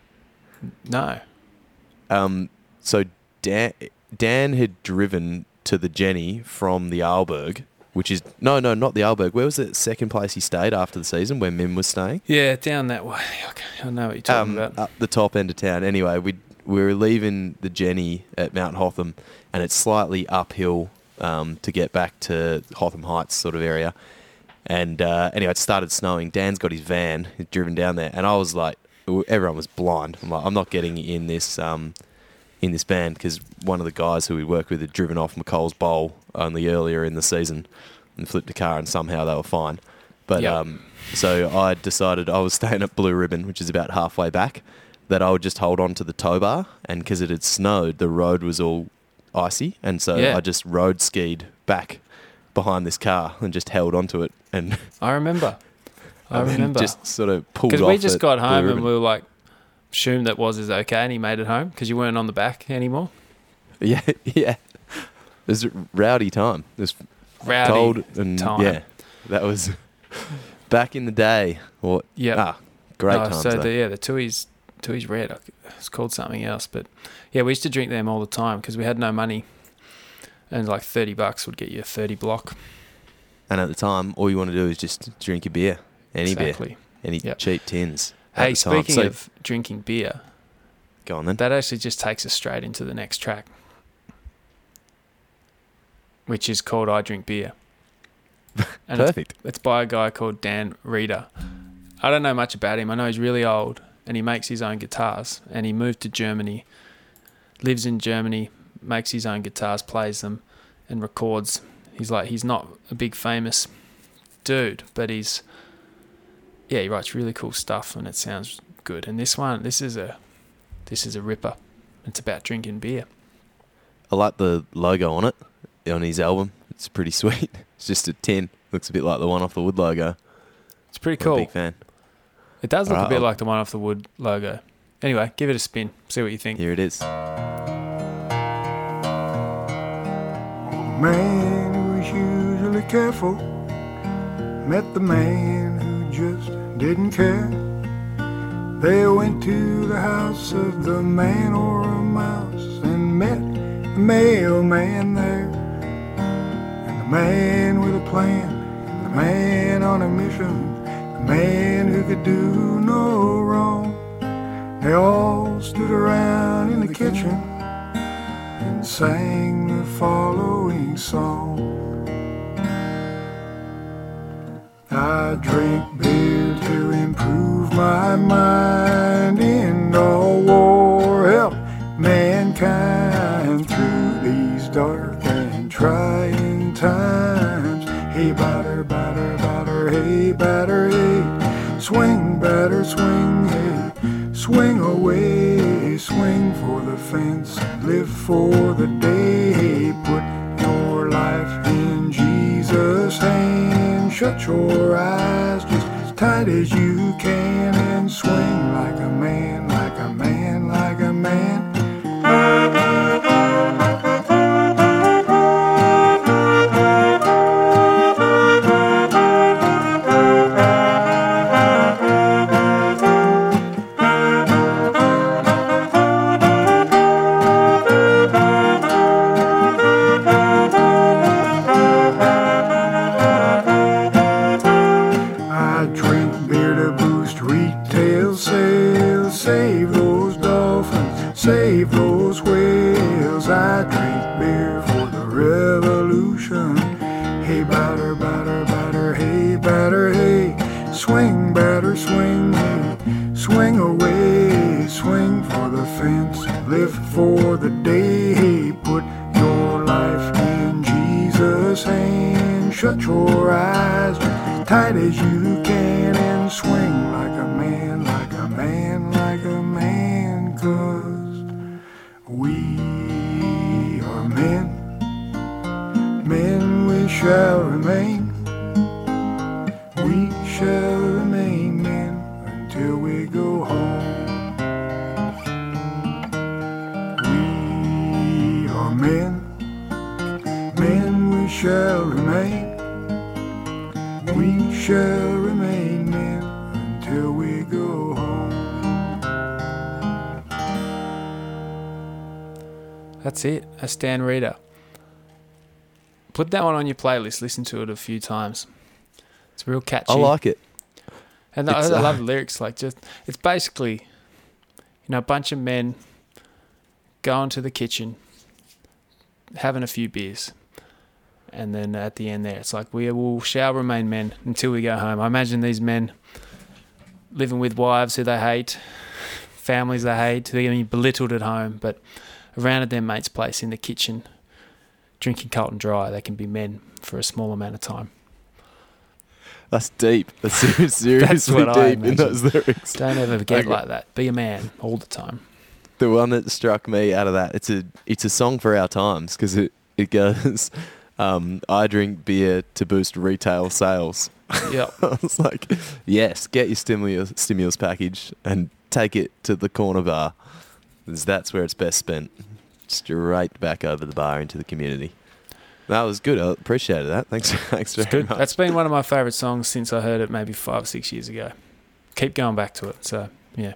B: no.
A: Um, so Dan Dan had driven to the Jenny from the Arlberg, which is no, no, not the Arlberg. Where was the second place he stayed after the season where Mim was staying?
B: Yeah, down that way. Okay, I know what you're talking
A: Um,
B: about.
A: up the top end of town. Anyway, we we were leaving the Jenny at Mount Hotham, and it's slightly uphill um, to get back to Hotham Heights sort of area. And uh, anyway, it started snowing. Dan's got his van, he's driven down there, and I was like, everyone was blind. I'm like, I'm not getting in this um, in this van because one of the guys who we worked with had driven off McColl's Bowl only earlier in the season and flipped a car, and somehow they were fine. But
B: Yep.
A: um, so I decided I was staying at Blue Ribbon, which is about halfway back, that I would just hold on to the tow bar, and because it had snowed, the road was all icy, and so
B: Yeah.
A: I just road skied back behind this car and just held onto it and
B: I remember. I remember.
A: just sort of pulled
B: Because we just got home and we were like, assumed that was is okay, and he made it home because you weren't on the back anymore.
A: yeah, yeah. It was a rowdy time. It was
B: Rowdy
A: cold and
B: time.
A: yeah, that was back in the day. What?
B: yeah,
A: Ah, great
B: No,
A: times.
B: So the, yeah, the Tui's Tui's Red. It's called something else, but yeah, we used to drink them all the time because we had no money, and like thirty bucks would get you a thirty block.
A: and at the time, all you want to do is just drink a beer, any beer, any
B: Yep.
A: cheap tins.
B: Hey, speaking
A: So-
B: of drinking beer,
A: go on then.
B: that actually just takes us straight into the next track, which is called "I Drink Beer." And it's,
A: Perfect.
B: it's by a guy called Dan Reeder. I don't know much about him. I know he's really old and he makes his own guitars. And he moved to Germany, lives in Germany, makes his own guitars, plays them, and records. He's like he's not a big famous dude, but he's yeah he writes really cool stuff and it sounds good. And this one, this is a this is a ripper. It's about drinking beer.
A: I like the logo on it on his album. It's pretty sweet. It's just a tin. Looks a bit like the one off the Wood logo.
B: It's pretty
A: I'm a
B: cool.
A: big fan.
B: It does look a bit
A: I'll-
B: like the one off the wood logo. Anyway, give it a spin. See what you think.
A: Here it is.
F: man who was usually careful met the man who just didn't care. They went to the house of the man or a mouse and met the mailman there. And the man with a plan, and the man on a mission, the man who could do no wrong. They all stood around in the kitchen and sang the following song. I drink beer to improve my mind swing, batter, swing, hey, swing away, swing for the fence, live for the day, put your life in Jesus' hand, shut your eyes just as tight as you can and swing A
B: Stan Reeder. Put that one on your playlist. Listen to it a few times. It's real catchy.
A: I like it.
B: And I, I
A: uh,
B: love the lyrics. Like, just it's basically, you know, a bunch of men going to the kitchen, having a few beers, and then at the end there, it's like we will shall remain men until we go home. I imagine these men living with wives who they hate, families they hate, they're getting belittled at home, but around at their mate's place in the kitchen, drinking Carlton Dry, they can be men for a small amount of time.
A: That's deep. That's ser- seriously
B: what I
A: deep in those lyrics.
B: Don't ever get
A: Okay.
B: like that. Be a man all the time.
A: The one that struck me out of that, it's a it's a song for our times because it it goes, um, I drink beer to boost retail sales.
B: Yeah,
A: I was like, yes, get your stimulus stimulus package and take it to the corner bar, that's where it's best spent. Straight back over the bar into the community. That was good. I appreciated that. Thanks, thanks very
B: Good.
A: much.
B: That's been one of my favourite songs since I heard it maybe five or six years ago. Keep going back to it. So yeah.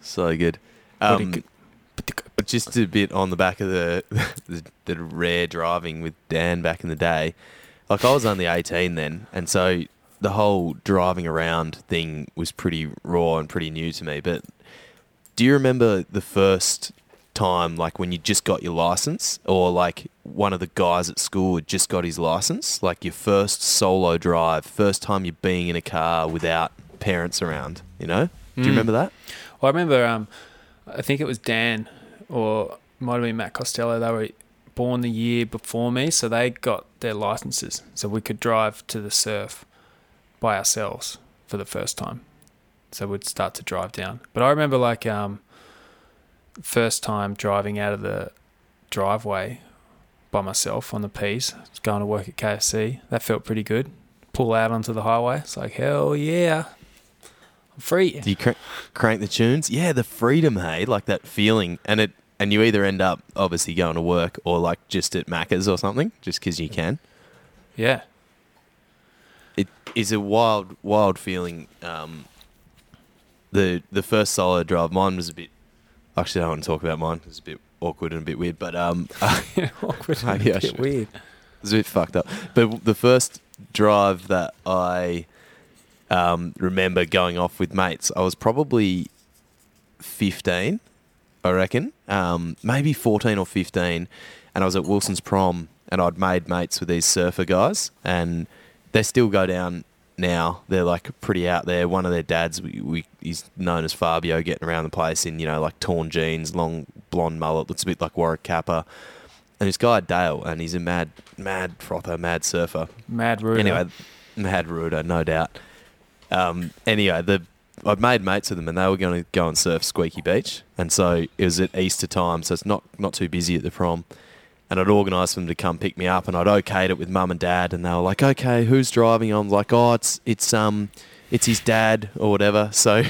A: so good.
B: What do you
A: Um, just a bit on the back of the, the the rare driving with Dan back in the day. Like I was only eighteen then, and so the whole driving around thing was pretty raw and pretty new to me. But do you remember the first time, like when you just got your license, or like one of the guys at school had just got his license, like your first solo drive, first time you're being in a car without parents around? You know? Do you
B: Mm.
A: remember that?
B: Well, I remember. Um, I think it was Dan or might have been Matt Costello. They were born the year before me, so they got their licenses, so we could drive to the surf by ourselves for the first time. So we'd start to drive down. But I remember like um, first time driving out of the driveway by myself on the P's, going to work at KFC. That felt pretty good. Pull out onto the highway. It's like hell yeah, I'm free.
A: Do you cr- crank the tunes? Yeah, the freedom, hey, like that feeling, and it, and you either end up obviously going to work or like just at Macca's or something, just because you can.
B: Yeah.
A: It is a wild, wild feeling. Um, the the first solo drive, mine was a bit. Actually, I don't want to talk about mine. It was a bit awkward and a bit weird, but um,
B: awkward and a bit weird.
A: It's a bit fucked up. But the first drive that I um, remember going off with mates, I was probably 15, I reckon. Um, maybe 14 or 15. And I was at Wilson's prom and I'd made mates with these surfer guys. And they still go down now. They're like pretty out there. One of their dads, we, we, he's known as Fabio, getting around the place in, you know, like torn jeans, long blonde mullet, looks a bit like Warwick Capper. And this guy Dale, and he's a mad, mad frother, mad surfer.
B: Mad rude.
A: Anyway, mad ruder, no doubt. Um, anyway, the I'd made mates with them, and they were going to go and surf Squeaky Beach, and so it was at Easter time, so it's not not too busy at the prom. And I'd organised for them to come pick me up, and I'd okayed it with mum and dad, and they were like, "Okay, who's driving?" I'm like, "Oh, it's it's um, it's his dad or whatever." So,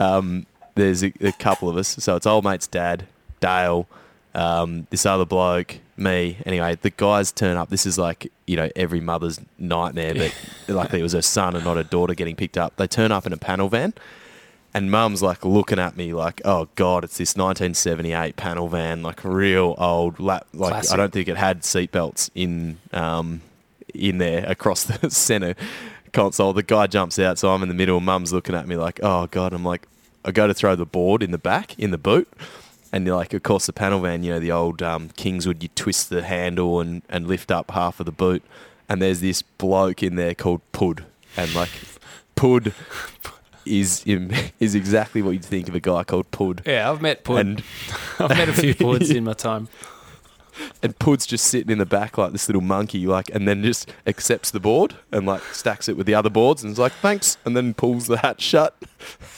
A: um, there's a, a couple of us, so it's old mate's dad, Dale, um, this other bloke, me. Anyway, the guys turn up. This is like you know every mother's nightmare, but luckily it was her son and not her daughter getting picked up. They turn up in a panel van, and mum's like looking at me like, "Oh God, it's this 1978 panel van, like real old lap. Like
B: Classic.
A: I don't think it had seatbelts in um, in there across the center console. The guy jumps out, so I'm in the middle. Mum's looking at me like, "Oh God." I'm like, I go to throw the board in the back in the boot. And you're like, of course, the panel van, you know, the old um, Kingswood, you twist the handle and, and lift up half of the boot. And there's this bloke in there called Pud. And like, Pud is is exactly what you'd think of a guy called Pud.
B: Yeah, I've met Pud.
A: And
B: I've met a few Puds in my time.
A: and Pud's just sitting in the back like this little monkey, like, and then just accepts the board and like stacks it with the other boards and is like, thanks, and then pulls the hat shut.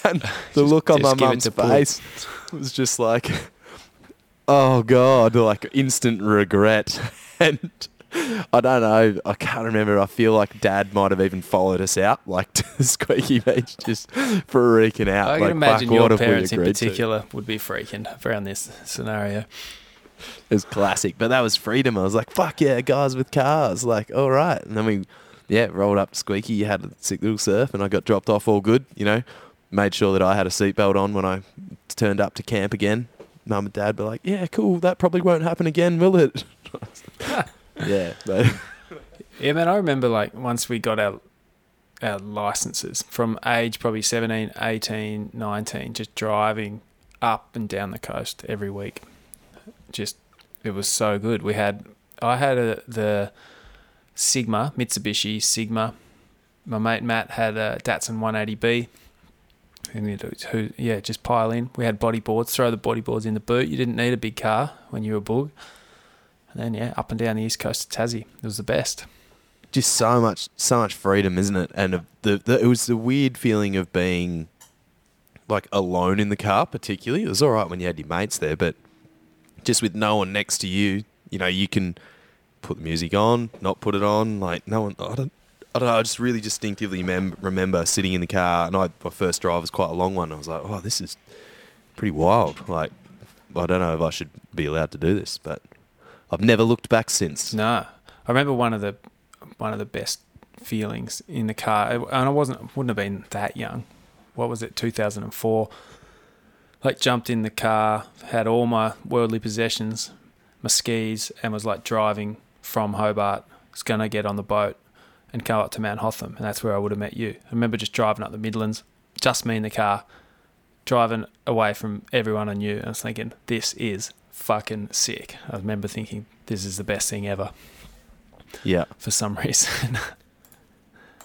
A: And the look on my
B: just
A: mum's
B: Pud.
A: face was just like, oh god, like instant regret. And I don't know, I can't remember. I feel like Dad might have even followed us out, like to Squeaky Beach, just freaking out.
B: I
A: like,
B: can imagine
A: fuck,
B: your parents in
A: agreed to?
B: particular would be freaking around this scenario.
A: It was classic, but that was freedom. I was like, fuck yeah, guys with cars. Like, all right. And then we, yeah, rolled up to Squeaky. You had a sick little surf, and I got dropped off all good, you know. Made sure that I had a seatbelt on when I turned up to camp again. Mum and dad were like, yeah, cool. That probably won't happen again, will it? yeah. But
B: Yeah, man, I remember like once we got our our licenses from age probably 17, 18, 19, just driving up and down the coast every week. Just it was so good. We had I had a, the Sigma Mitsubishi Sigma. My mate Matt had a Datsun 180B. And who, yeah, just pile in. We had body boards. Throw the body boards in the boot. You didn't need a big car when you were a boog. And then yeah, up and down the east coast of Tassie. It was the best.
A: just so much, so much freedom, isn't it? And the, the it was the weird feeling of being like alone in the car, particularly. It was all right when you had your mates there, but just with no one next to you, you know, you can put the music on, not put it on. Like no one, I don't, I don't know. I just really distinctively mem- remember sitting in the car, and I, my first drive was quite a long one. I was like, oh, this is pretty wild. Like, I don't know if I should be allowed to do this, but I've never looked back since.
B: No, I remember one of the one of the best feelings in the car, and I wasn't wouldn't have been that young. What was it? Two thousand and four. Like jumped in the car, had all my worldly possessions, my skis, and was like driving from Hobart. Was gonna get on the boat and go up to Mount Hotham, and that's where I would have met you. I remember just driving up the Midlands, just me in the car, driving away from everyone I knew. And I was thinking, this is fucking sick. I remember thinking, this is the best thing ever
A: Yeah.
B: for some reason.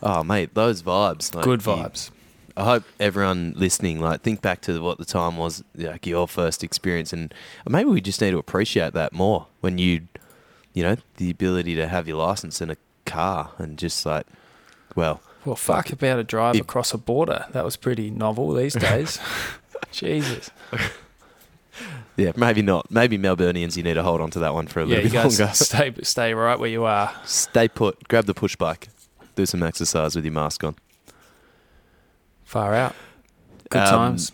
A: Oh, mate, those vibes. like,
B: Good
A: you-
B: vibes.
A: I hope everyone listening, like, think back to what the time was, like your first experience, and maybe we just need to appreciate that more when you, you know, the ability to have your license in a car and just like, well,
B: Well, fuck about a drive
A: If-
B: across a border. That was pretty novel these days. Jesus.
A: yeah, maybe not. Maybe Melburnians, you need to hold on to that one for a
B: Yeah,
A: little bit longer.
B: stay stay right where you are.
A: Stay put. Grab the push bike. Do some exercise with your mask on.
B: Far out. Good
A: Um,
B: times.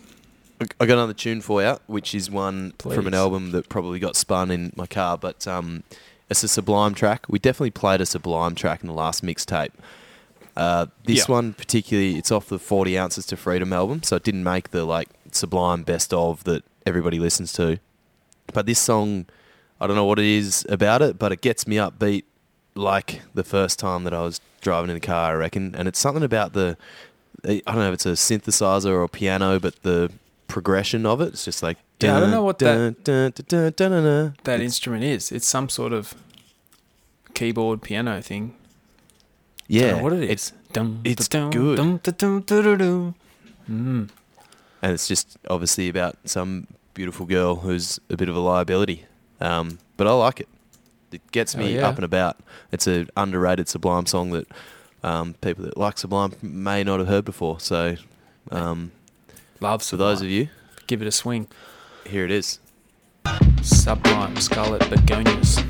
A: I got another tune for you, which is one from an album that probably got spun in my car, but um, it's a Sublime track. We definitely played a Sublime track in the last mixtape. Uh, this
B: Yeah.
A: one particularly, it's off the 40 Ounces to Freedom album, so it didn't make the like Sublime best of that everybody listens to. But this song, I don't know what it is about it, but it gets me upbeat like the first time that I was driving in the car, I reckon. And it's something about the, I don't know if it's a synthesizer or a piano, but the progression of it, it's just like.
B: Yeah, I don't know what that-
A: dun, dun, dun, dun.
B: That instrument is. It's some sort of keyboard piano thing.
A: Yeah.
B: Don't know what it
A: it's-
B: is. Dum,
A: it's
B: da-dum,
A: good.
B: dum, da-dum, da-da-dum. Mm.
A: And it's just obviously about some beautiful girl who's a bit of a liability. Um, but I like it. It gets me
B: yeah.
A: up and about. It's an underrated Sublime song that um, people that like Sublime may not have heard before. So, um,
B: Love
A: for those of you,
B: Give it a swing.
A: here it is.
B: Sublime Scarlet Begonias.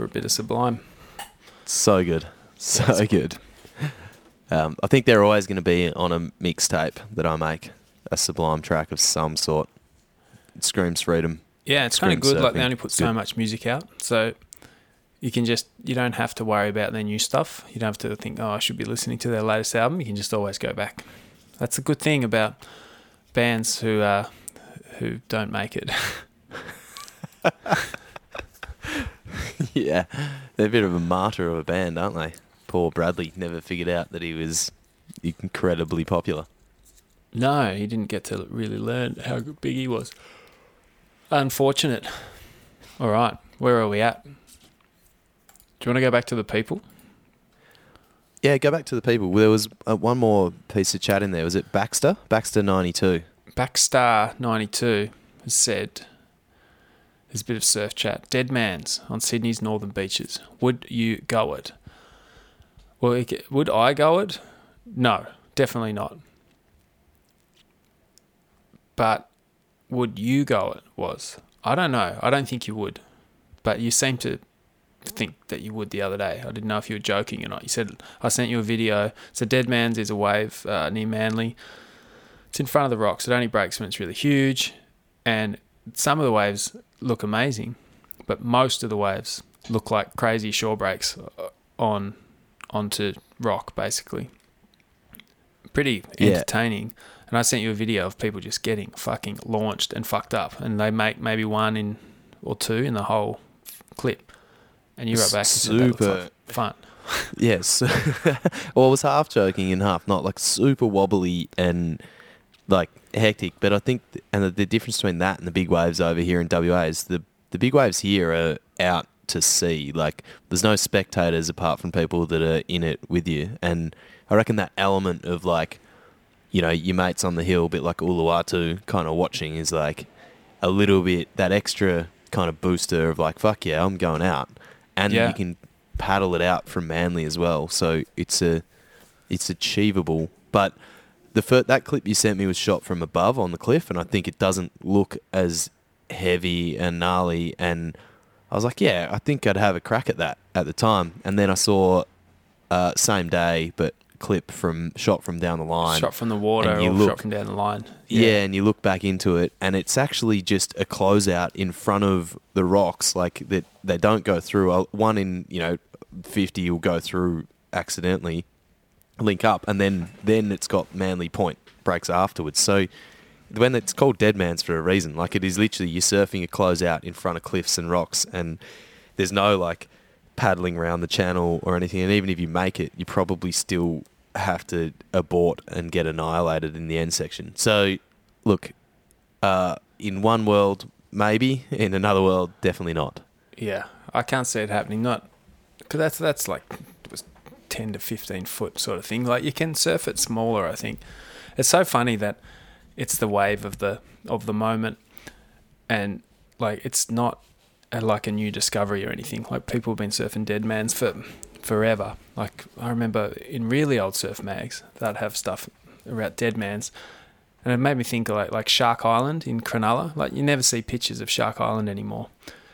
B: For a bit of Sublime.
A: So good. So good. Um, I think they're always going to be on a mixtape that I make, a sublime track of some sort. It screams freedom.
B: Yeah, it's kind of good. Like they only put so much music out, so you can just you don't have to worry about their new stuff. You don't have to think, oh, I should be listening to their latest album. You can just always go back. That's a good thing about bands who uh, who don't make it.
A: yeah, they're a bit of a martyr of a band, aren't they? Poor Bradley never figured out that he was incredibly popular.
B: no, he didn't get to really learn how big he was. Unfortunate. All right, where are we at? Do you want to go back to the people?
A: Yeah, go back to the people. There was uh, one more piece of chat in there. Was it Baxter? Baxter ninety two.
B: Backstar92 has said, there's a bit of surf chat. Dead Man's on Sydney's northern beaches. Would you go it? Well, would I go it? No, definitely not. But would you go it? Was I don't know. I don't think you would, but you seem to think that you would the other day. I didn't know if you were joking or not. You said I sent you a video. So Dead Man's is a wave uh, near Manly. It's in front of the rocks. It only breaks when it's really huge, and some of the waves look amazing, but most of the waves look like crazy shore breaks uh, on onto rock, basically. Pretty
A: Yeah.
B: entertaining. And I sent you a video of people just getting fucking launched and fucked up, and they make maybe one in or two in the whole clip, and you wrote back and said that looks like
A: Super.
B: fun.
A: Yes. well, I was half joking and half not, like super wobbly and like hectic. But I think, and the, the difference between that and the big waves over here in WA is the the big waves here are out to sea. Like there's no spectators apart from people that are in it with you. And I reckon that element of like, you know, your mates on the hill, a bit like Uluwatu, kind of watching is like a little bit that extra kind of booster of like, fuck yeah, I'm going out, and
B: Yeah.
A: you can paddle it out from Manly as well. So it's a it's achievable. But the fir- that clip you sent me was shot from above on the cliff, and I think it doesn't look as heavy and gnarly. And I was like, yeah, I think I'd have a crack at that at the time. And then I saw uh, same day, but clip from shot from down the line.
B: shot from the water
A: and
B: or
A: you
B: shot
A: look-
B: from down the line.
A: Yeah. and you look back into it, and it's actually just a closeout in front of the rocks, like that they don't go through. Uh, One in you know fifty will go through accidentally, link up, and then then it's got Manly Point breaks afterwards. So when it's called Dead Man's for a reason, like it is literally you're surfing a closeout in front of cliffs and rocks, and there's no like paddling around the channel or anything. And even if you make it, you probably still have to abort and get annihilated in the end section. So, look, uh, in one world, maybe. In another world, definitely not.
B: Yeah, I can't see it happening. Not because that's that's like it was ten to fifteen foot sort of thing. Like you can surf it smaller. I think it's so funny that it's the wave of the of the moment, and like it's not a, like a new discovery or anything. Like people have been surfing dead mans for forever. Like I remember in really old surf mags that have stuff about dead mans. And it made me think of like like Shark Island in Cronulla. Like you never see pictures of Shark Island anymore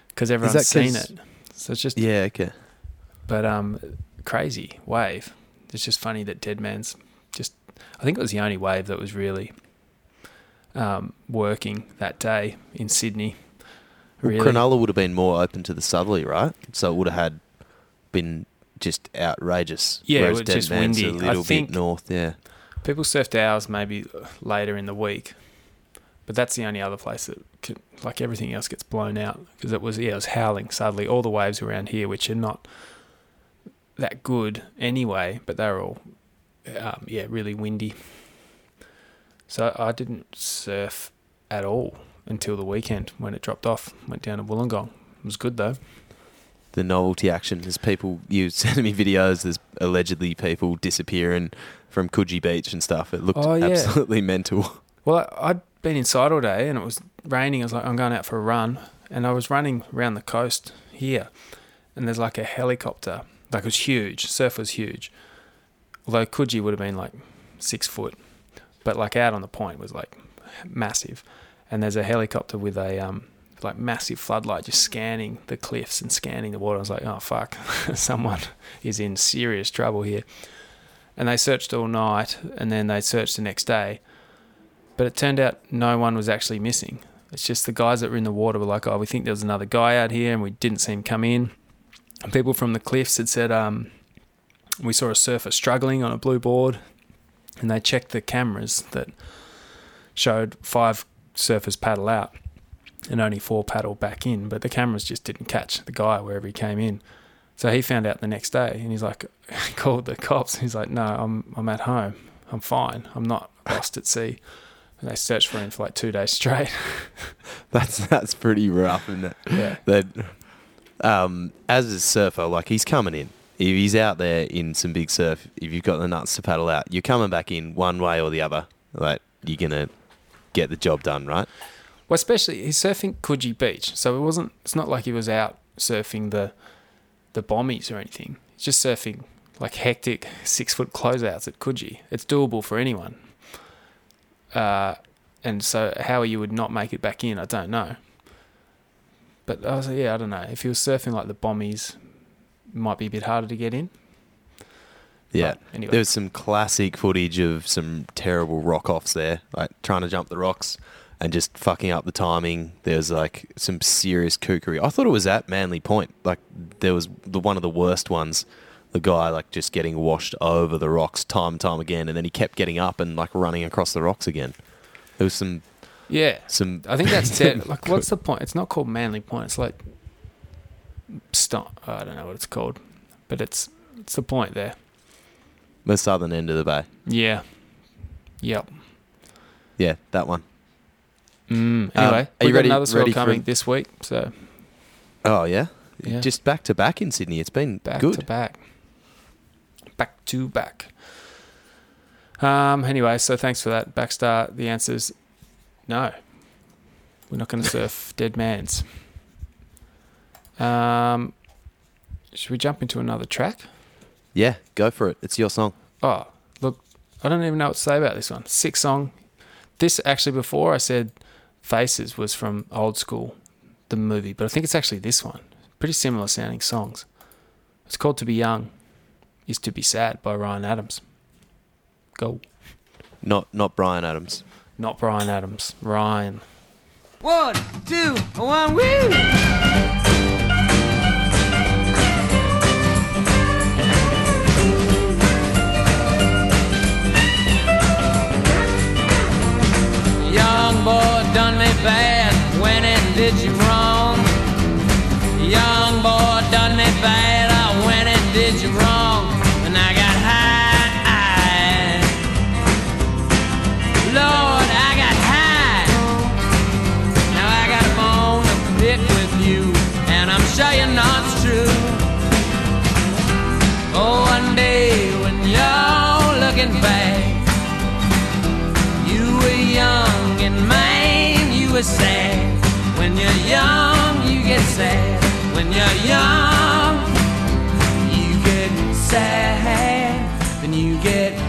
B: because everyone's seen it. So it's just
A: Yeah, okay.
B: but um, crazy wave. It's just funny that Dead Man's just. I think it was the only wave that was really um, working that day in Sydney.
A: Well, Cronulla would have been more open to the southerly, right? So it would have had been just outrageous.
B: Yeah, it was
A: Dead
B: just
A: Man's
B: windy.
A: a
B: I
A: little
B: think-
A: bit north. Yeah,
B: people surfed ours maybe later in the week, but that's the only other place that could, like everything else gets blown out because it was yeah it was howling suddenly. All the waves around here, which are not that good anyway, but they're all um, yeah really windy. So I didn't surf at all until the weekend when it dropped off. Went down to Wollongong. It was good though.
A: the novelty action. There's people you send me videos. There's allegedly people disappearing from Coogee Beach and stuff. It looked
B: Oh, yeah.
A: absolutely mental.
B: Well, I'd been inside all day and it was raining. I was like, I'm going out for a run. And I was running around the coast here. And there's like a helicopter. Like it was huge. Surf was huge. Although Coogee would have been like six foot. But like out on the point was like massive. And there's a helicopter with a um, like massive floodlight just scanning the cliffs and scanning the water. I was like, oh fuck, someone is in serious trouble here. And they searched all night and then they searched the next day. But it turned out no one was actually missing. It's just the guys that were in the water were like, oh, we think there was another guy out here and we didn't see him come in. And people from the cliffs had said, um, we saw a surfer struggling on a blue board and they checked the cameras that showed five surfers paddle out and only four paddle back in, but the cameras just didn't catch the guy wherever he came in. So he found out the next day and he's like, called the cops. He's like, no, I'm, I'm at home. I'm fine. I'm not lost at sea. And they searched for him for like two days straight.
A: That's that's pretty rough, isn't it?
B: yeah.
A: That um, as a surfer, like he's coming in. If he's out there in some big surf, if you've got the nuts to paddle out, you're coming back in one way or the other. Like you're gonna get the job done, right?
B: Well, especially he's surfing Coogee Beach, so it wasn't. It's not like he was out surfing the the bombies or anything. He's just surfing like hectic six foot closeouts at Coogee. It's doable for anyone. Uh, and so how you would not make it back in, I don't know. But I was like, yeah, I don't know. If he was surfing like the bombies, it might be a bit harder to get in.
A: Yeah.
B: Anyway,
A: There was some classic footage of some terrible rock offs there, like trying to jump the rocks and just fucking up the timing. There's like some serious kookery. I thought it was at Manly Point. Like there was the one of the worst ones. The guy like just getting washed over the rocks time and time again, and then he kept getting up and like running across the rocks again. There was some
B: yeah.
A: some.
B: I think that's dead. Like, what's the point? It's not called Manly Point. It's like stop. I don't know what it's called, but it's it's the point there.
A: the southern end of the bay.
B: Yeah. Yep.
A: Yeah, that one.
B: Mm, anyway,
A: Um, are you
B: got
A: ready-
B: another swell
A: ready
B: coming
A: him?
B: this week, so
A: Oh yeah,
B: Yeah.
A: just back to back in Sydney. It's been
B: back
A: good.
B: to back, back to back. Um. Anyway, so thanks for that backstar. The answer's no. We're not going to surf dead man's. Um. Should we jump into another track?
A: Yeah, go for it. It's your song.
B: Oh, look, I don't even know what to say about this one. Sick song. This actually, before I said Faces was from Old School, the movie, but I think it's actually this one. Pretty similar sounding songs. It's called To Be Young Is To Be Sad by Ryan Adams. Go.
A: Not not Bryan Adams.
B: Not Bryan Adams. Ryan.
G: One, two, one, woo! Young boy done me bad, went and did you wrong. Young boy done me bad, Day when you're looking back, you were young and man, you were sad. When you're young, you get sad. When you're young, you get sad, and you get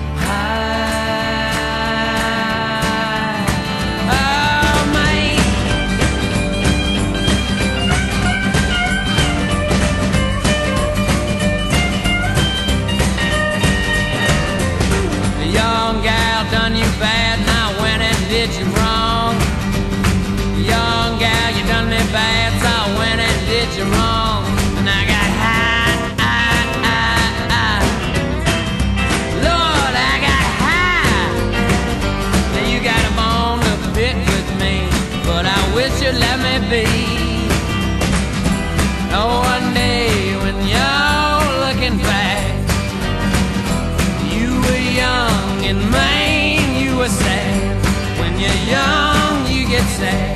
G: you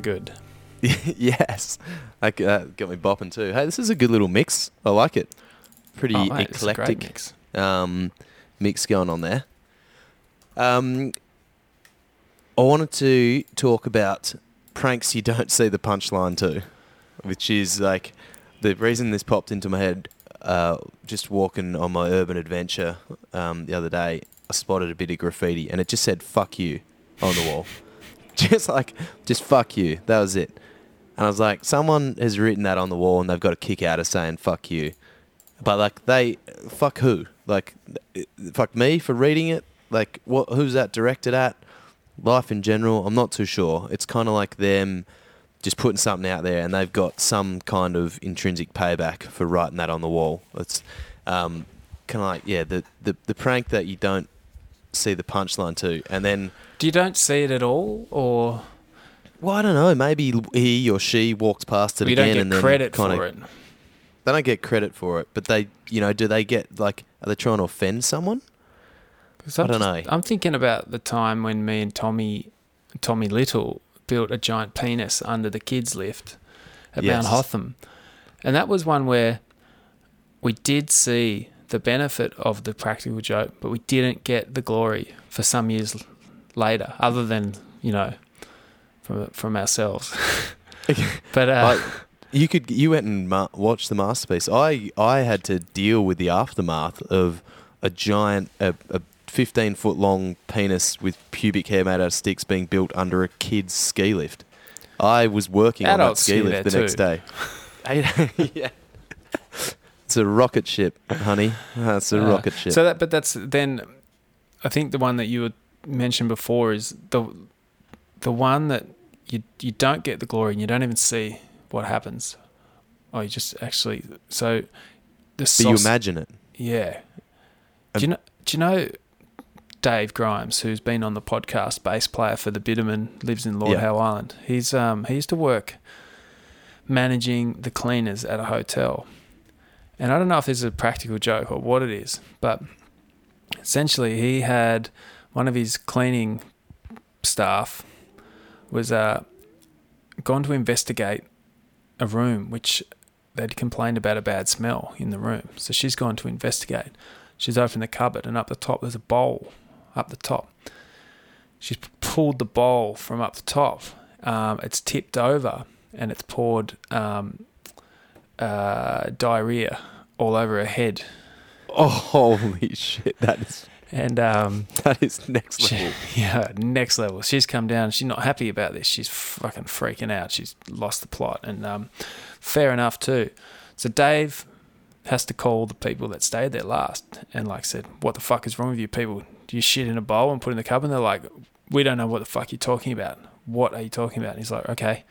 B: good.
A: yes, that uh, got me bopping too. Hey, this is a good little mix. I like it. Pretty
B: Oh, mate, it's a great
A: eclectic
B: mix.
A: um, mix going on there. Um, I wanted to talk about pranks you don't see the punchline to, which is like the reason this popped into my head. Uh, just walking on my urban adventure um, the other day, I spotted a bit of graffiti, and it just said "fuck you" on the wall. just like, just fuck you. That was it. And I was like, someone has written that on the wall, and they've got a kick out of saying "fuck you." But like they, fuck who? Like, fuck me for reading it. Like, what? Who's that directed at? Life in general, I'm not too sure. It's kind of like them just putting something out there, and they've got some kind of intrinsic payback for writing that on the wall. It's um, kind of like yeah, the, the the prank that you don't see the punchline too. and then
B: Do you don't see it at all, or
A: well, I don't know. Maybe he or she walks past it
B: you
A: again,
B: don't
A: and
B: get
A: then
B: credit
A: kinda,
B: for it?
A: They don't get credit for it, but they, you know, do they get like? Are they trying to offend someone? I don't
B: just-
A: know.
B: I'm thinking about the time when me and Tommy, Tommy Little, built a giant penis under the kids' lift at
A: Yes.
B: Mount Hotham, and that was one where we did see the benefit of the practical joke, but we didn't get the glory for some years later, other than you know, from from ourselves. but uh,
A: I, you could you went and ma- watched the masterpiece. I I had to deal with the aftermath of a giant a, a 15 foot long penis with pubic hair made out of sticks being built under a kid's ski lift. I was working
B: Adults
A: on that ski lift the
B: that
A: next
B: too.
A: day. yeah. It's a rocket ship, honey. That's a
B: Uh,
A: rocket ship.
B: So that, but that's then I think the one that you mentioned before is the the one that you you don't get the glory and you don't even see what happens. Oh, you just actually so the
A: But you imagine it.
B: yeah. Do you know? Do you know Dave Grimes, who's been on the podcast, bass player for the Bitterman, lives in Lord
A: Yeah.
B: Howe Island. He's um he used to work managing the cleaners at a hotel, and I don't know if this is a practical joke or what it is, but essentially he had one of his cleaning staff was uh gone to investigate a room which they'd complained about a bad smell in the room. So she's gone to investigate. She's opened the cupboard and up the top there's a bowl up the top. She's pulled the bowl from up the top. Um, it's tipped over and it's poured um, uh, diarrhea all over her head.
A: Oh, holy shit! That is
B: And um,
A: that is next
B: she-
A: level.
B: yeah, next level. She's come down. She's not happy about this. She's fucking freaking out. She's lost the plot, and um, fair enough too. So Dave has to call the people that stayed there last, and like said, "What the fuck is wrong with you people? Do you shit in a bowl and put it in the cupboard?" And they're like, "We don't know what the fuck you're talking about. What are you talking about?" And he's like, "Okay."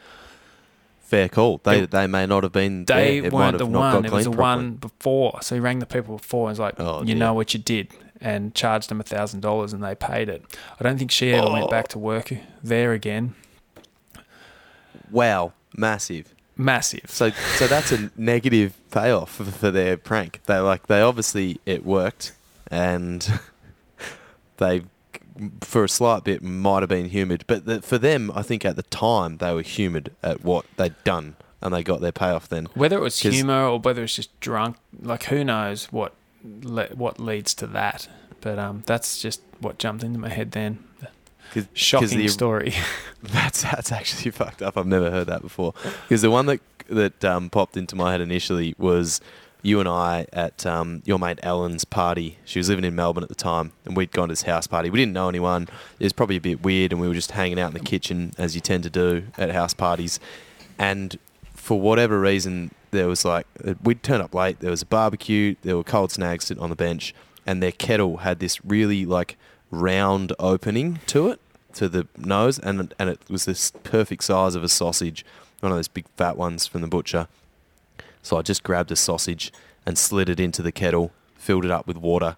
A: Fair call. They
B: It-
A: they may not have been.
B: They
A: there.
B: Weren't the one. It was the
A: properly.
B: one before. So he rang the people before and was like,
A: Oh,
B: "You
A: dear.
B: know what you did," and charged them a thousand dollars, and they paid it. I don't think she ever
A: Oh.
B: went back to work there again.
A: Wow, massive.
B: Massive.
A: So so that's a negative payoff for, for their prank. They like they obviously it worked, and they for a slight bit might have been humoured, but the, for them, I think at the time they were humoured at what they'd done, and they got their payoff then.
B: Whether it was humor or whether it's just drunk, like who knows what le- what leads to that. But um, that's just what jumped into my head then.
A: Cause, 'cause
B: Shocking
A: the-
B: story.
A: That's that's actually fucked up. I've never heard that before. Because the one that that um, popped into my head initially was you and I at um, your mate Ellen's party. She was living in Melbourne at the time, and we'd gone to this house party. We didn't know anyone. It was probably a bit weird, and we were just hanging out in the kitchen as you tend to do at house parties. And for whatever reason, there was like we'd turn up late. There was a barbecue. There were cold snags sitting on the bench, and their kettle had this really like round opening to it to the nose, and and it was this perfect size of a sausage, one of those big fat ones from the butcher. So I just grabbed a sausage and slid it into the kettle, filled it up with water,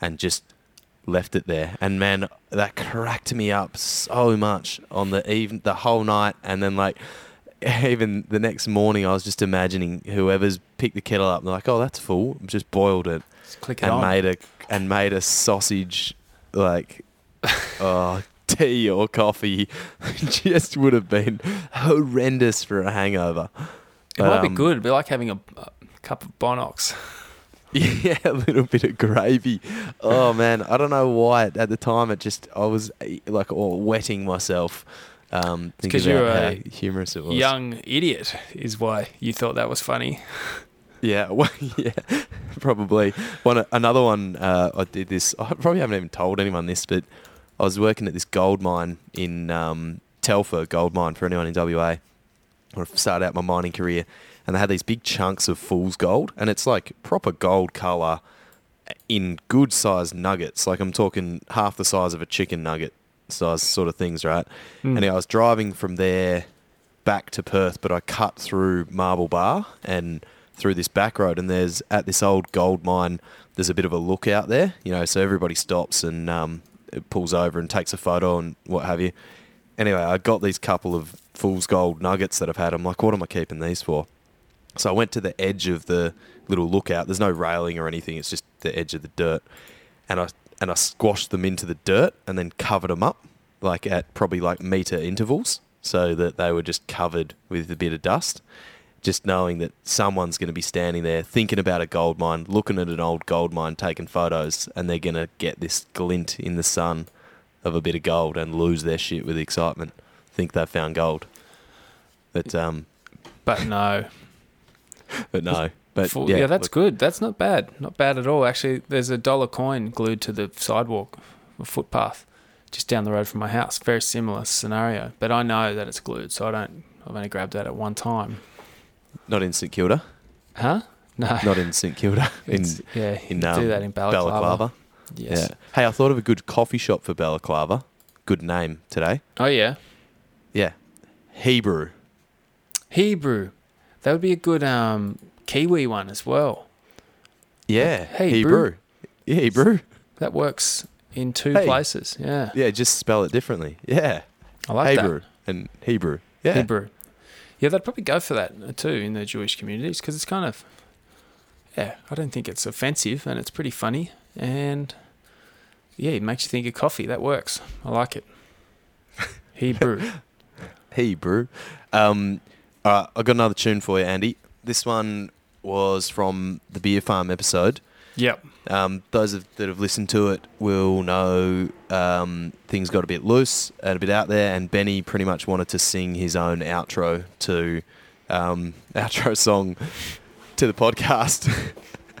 A: and just left it there. And man, that cracked me up so much on the even the whole night, and then like even the next morning, I was just imagining whoever's picked the kettle up, and they're like, "Oh, that's full." Just boiled it
B: Just it
A: and
B: on.
A: made a and made a sausage like oh tea or coffee just would have been horrendous for a hangover
B: it might be
A: um,
B: good. It'd be like having a, a cup of Bonox.
A: yeah a little bit of gravy oh man i don't know why at the time it just i was eh, like all wetting myself um thinking
B: 'cause you're
A: about
B: a
A: how humorous it was
B: Young idiot is why you thought that was funny.
A: Yeah, well, yeah, probably. One another one. Uh, I did this. I probably haven't even told anyone this, but I was working at this gold mine in um, Telfer gold mine for anyone in WA. When I started out my mining career, and they had these big chunks of fool's gold, and it's like proper gold color in good sized nuggets. Like I'm talking half the size of a chicken nugget size sort of things, right?
B: Mm.
A: Anyway, I was driving from there back to Perth, but I cut through Marble Bar and through this back road, and there's at this old gold mine. There's a bit of a lookout there, you know, so everybody stops and um, it pulls over and takes a photo and what have you. Anyway, I got these couple of fool's gold nuggets that I've had. I'm like, what am I keeping these for? So I went to the edge of the little lookout. There's no railing or anything. It's just the edge of the dirt, and I and I squashed them into the dirt and then covered them up, like at probably like meter intervals, so that they were just covered with a bit of dust. Just knowing that someone's going to be standing there thinking about a gold mine, looking at an old gold mine, taking photos, and they're going to get this glint in the sun of a bit of gold and lose their shit with excitement, think they've found gold. But um,
B: But no.
A: but no. But
B: Full-
A: yeah,
B: yeah, that's
A: look,
B: good. That's not bad. Not bad at all. Actually, there's a dollar coin glued to the sidewalk, a footpath, just down the road from my house. Very similar scenario, but I know that it's glued, so I don't. I've only grabbed that at one time.
A: Not in St Kilda.
B: Huh? No.
A: Not in St Kilda. in
B: It's- yeah,
A: in um,
B: do that in Balaclava.
A: Balaclava.
B: Yes.
A: Yeah. Hey, I thought of a good coffee shop for Balaclava. Good name today.
B: Oh. Yeah.
A: Hebrew.
B: Hebrew. That would be a good um, Kiwi one as well.
A: Yeah.
B: Hey,
A: Hebrew.
B: brew.
A: Yeah, Hebrew.
B: That works in two
A: Hey.
B: places. Yeah.
A: Yeah, just spell it differently. Yeah.
B: I like
A: Hebrew and Hebrew. Yeah.
B: Hebrew. Yeah, they'd probably go for that uh, too in the Jewish communities because it's kind of, yeah, I don't think it's offensive and it's pretty funny and yeah, it makes you think of coffee. That works. I like it. Hebrew.
A: Hebrew. Um, all right, I got another tune for you, Andy. This one was from the Beer Farm episode.
B: yep.
A: Um, those of, that have listened to it will know um, things got a bit loose and a bit out there, and Benny pretty much wanted to sing his own outro to um, outro song to the podcast.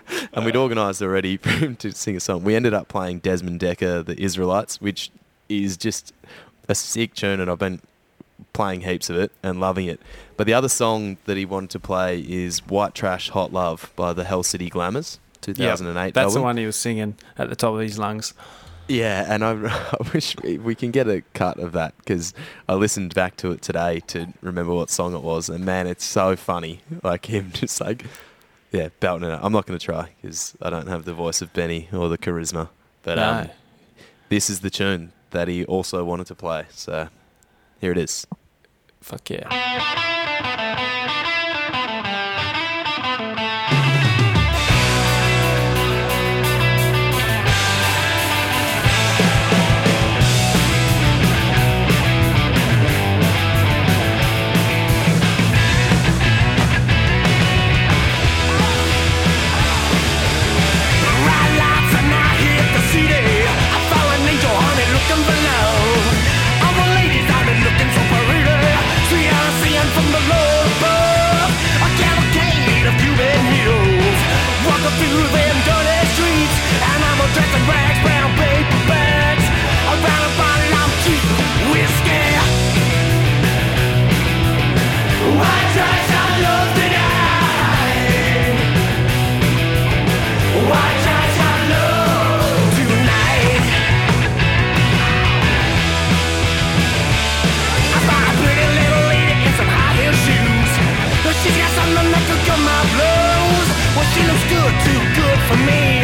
A: and we'd organised already for him to sing a song. We ended up playing Desmond Dekker, The Israelites, which is just a sick tune, and I've been playing heaps of it and loving it. But the other song that he wanted to play is White Trash Hot Love by the Hell City Glamours, 2008
B: That's
A: album.
B: the one he was singing at the top of his lungs.
A: Yeah, and I, I wish we, we can get a cut of that because I listened back to it today to remember what song it was, and man, it's so funny. Like him just like, yeah, belting it out. I'm not going to try because I don't have the voice of Benny or the charisma. But um, this is the tune that he also wanted to play. So here it is.
B: Fuck yeah.
H: She's got something that my blues. Well, she looks good, too good for me.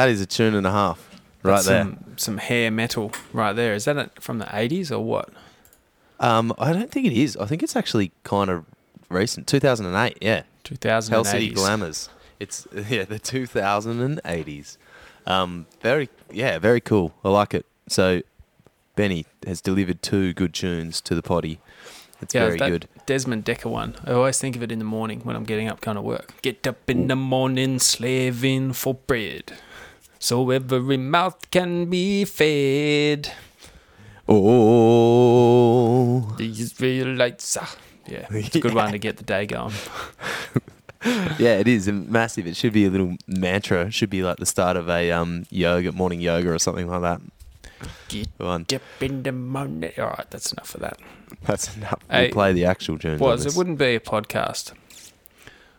A: That is a tune and a half. right
B: That's
A: there.
B: Some, some hair metal right there. Is that from the 80s or what?
A: Um, I don't think it is. I think it's actually kind of recent. 2008, yeah.
B: 2080s.
A: Hell City Glamours. It's yeah, the 2080s. Um, very yeah, very cool. I like it. So Benny has delivered two good tunes to the potty. It's
B: Yeah,
A: very good.
B: Desmond Dekker one. I always think of it in the morning when I'm getting up going to work. Get up in the morning, slaving for bread, so every mouth can be fed.
A: Oh,
B: The Israelites. ah. Yeah, it's a good one to get the day going.
A: yeah, it is massive. It should be a little mantra. It should be like the start of a um yoga morning yoga or something like that.
B: Get
A: on.
B: up in the morning. All right, that's enough of that.
A: That's enough.
B: Hey,
A: we'll play the actual on
B: was it wouldn't be a podcast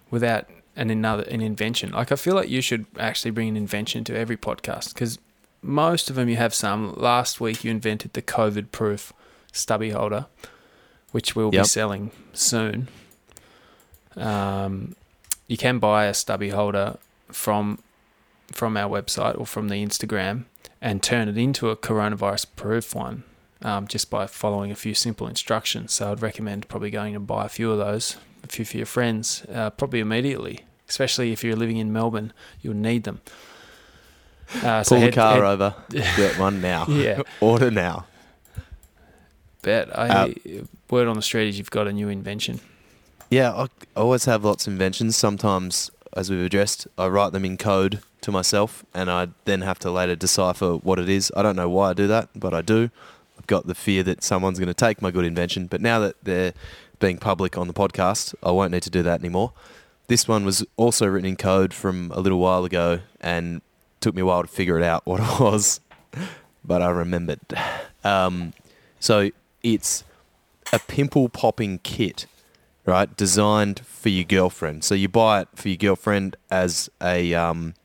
B: without an another an invention. Like I feel like you should actually bring an invention to every podcast because most of them you have some. Last week you invented the COVID proof stubby holder, which we'll be selling soon. Um, you can buy a stubby holder from from our website or from the Instagram and turn it into a coronavirus proof one um, just by following a few simple instructions. So I'd recommend probably going and buy a few of those, a few for your friends, uh, probably immediately. Especially if you're living in Melbourne, you'll need them. Uh, so
A: Pull
B: head-
A: the car
B: head-
A: over. Get one now.
B: Yeah.
A: Order now.
B: Bet I
A: Uh,
B: word on the street is you've got a new invention.
A: Yeah, I I always have lots of inventions. Sometimes, as we've addressed, I write them in code to myself, and I then have to later decipher what it is. I don't know why I do that, but I do. I've got the fear that someone's going to take my good invention, but now that they're being public on the podcast, I won't need to do that anymore. This one was also written in code from a little while ago, and took me a while to figure it out what it was, but I remembered. Um, so it's a pimple popping kit right? Designed for your girlfriend. So you buy it for your girlfriend as a um,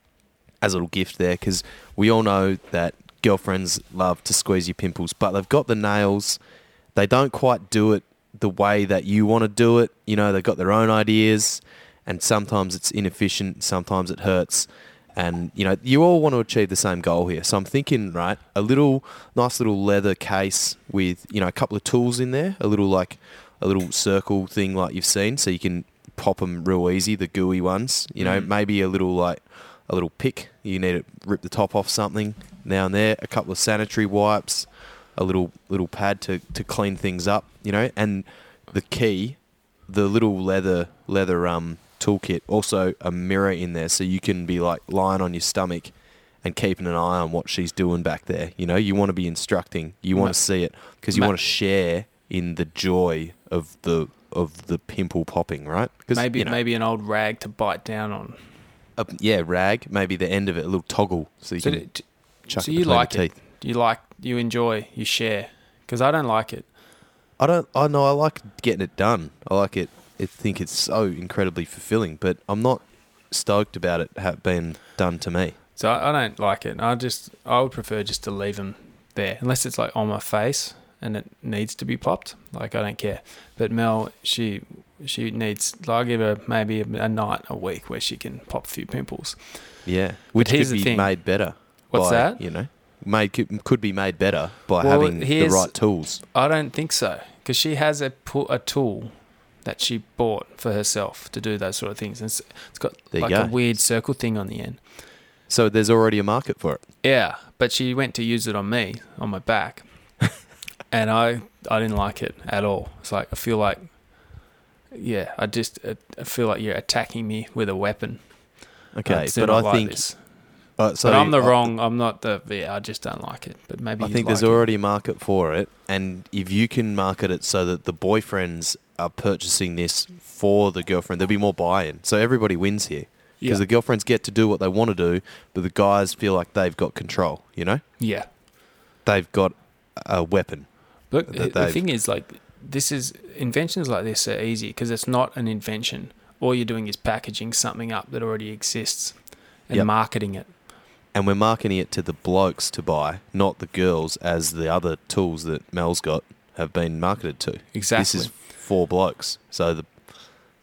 A: as a little gift there, because we all know that girlfriends love to squeeze your pimples, but they've got the nails. They don't quite do it the way that you want to do it. You know, they've got their own ideas, and sometimes it's inefficient. Sometimes it hurts. And you know, you all want to achieve the same goal here. So I'm thinking, right, a little nice little leather case with you know a couple of tools in there, a little like a little circle thing like you've seen, so you can pop them real easy, the gooey ones. You know,
B: Mm.
A: maybe a little like a little pick. You need to rip the top off something now and there. A couple of sanitary wipes, a little little pad to, to clean things up. You know, and the key, the little leather leather um toolkit. Also a mirror in there, so you can be like lying on your stomach. And keeping an eye on what she's doing back there. You know, you want to be instructing. You want to see it because you
B: ma-
A: want to share in the joy of the of the pimple popping, right? 'Cause,
B: Maybe
A: you know,
B: maybe an old rag to bite down on.
A: a, yeah, rag, maybe the end of it, a little toggle, so you
B: So,
A: can
B: d-
A: chuck
B: so
A: it
B: you like it?
A: teeth.
B: You like you enjoy you share because I don't like it.
A: I don't. I know. I like getting it done. I like it. I think it's so incredibly fulfilling, but I'm not stoked about it ha- being done to me.
B: So I, I don't like it. I just I would prefer just to leave them there unless it's like on my face and it needs to be popped. Like I don't care. But Mel, she she needs. Like, I'll give her maybe a, a night a week where she can pop a few pimples.
A: Yeah, which could be
B: thing.
A: made better.
B: What's
A: by,
B: that?
A: You know, made could, could be made better by
B: Well,
A: having the right tools.
B: I don't think so because she has a a tool that she bought for herself to do those sort of things. And it's, it's got
A: There
B: like a weird circle thing on the end.
A: So there's already a market for it.
B: Yeah, but she went to use it on me on my back, and I I didn't like it at all. It's like I feel like, yeah, I just I feel like you're attacking me with a weapon.
A: Okay, but I
B: like
A: think.
B: this.
A: Uh, so
B: but I'm the
A: I-
B: wrong. I'm not the. Yeah, I just don't like it. But maybe
A: I think there's
B: it.
A: already a market for it, and if you can market it so that the boyfriends are purchasing this for the girlfriend, there'll be more buy-in. So everybody wins here because
B: Yeah.
A: the girlfriends get to do what they want to do, but the guys feel like they've got control. You know,
B: Yeah,
A: they've got a weapon.
B: but the thing is, like, this is inventions like this are easy because it's not an invention. All you're doing is packaging something up that already exists and
A: Yep.
B: marketing it.
A: And we're marketing it to the blokes to buy, not the girls, as the other tools that Mel's got have been marketed to.
B: Exactly.
A: This is for blokes. So the,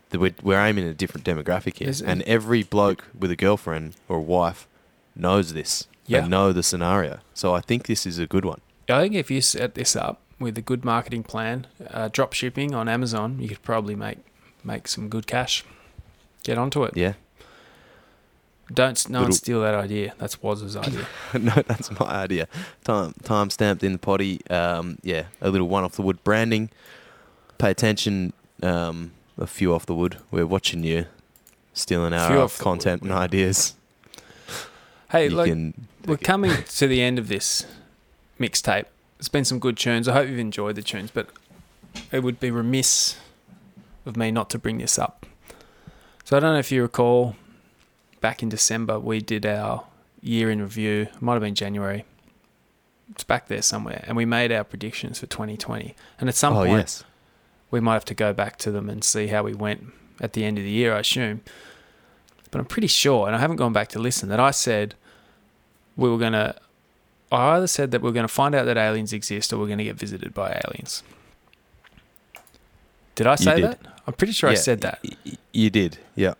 A: the we're, we're aiming at a different demographic here.
B: It-
A: and every bloke with a girlfriend or a wife knows this.
B: Yeah.
A: They know the scenario. So I think this is a good one.
B: I think if you set this up with a good marketing plan, uh, drop shipping on Amazon, you could probably make make some good cash. Get onto it.
A: Yeah.
B: Don't no one steal that idea. That's Waz's idea.
A: no, that's my idea. Time time stamped in the potty. Um, yeah, a little one off the wood branding. Pay attention. Um, a few off the wood. We're watching you, stealing our content
B: wood,
A: and ideas.
B: hey,
A: you
B: look, we're coming to the end of this mixtape. It's been some good tunes. I hope you've enjoyed the tunes, but it would be remiss of me not to bring this up. So I don't know if you recall, back in December we did our year in review. It might have been January. It's back there somewhere, and we made our predictions for 2020. And at some
A: oh
B: point,
A: yes.
B: We might have to go back to them and see how we went at the end of the year, I assume. But I'm pretty sure, and I haven't gone back to listen, that I said we were going to. I either said that we are going to find out that aliens exist or we're going to get visited by aliens. Did I say
A: did.
B: that? I'm pretty sure I said that.
A: y- you did. Yeah.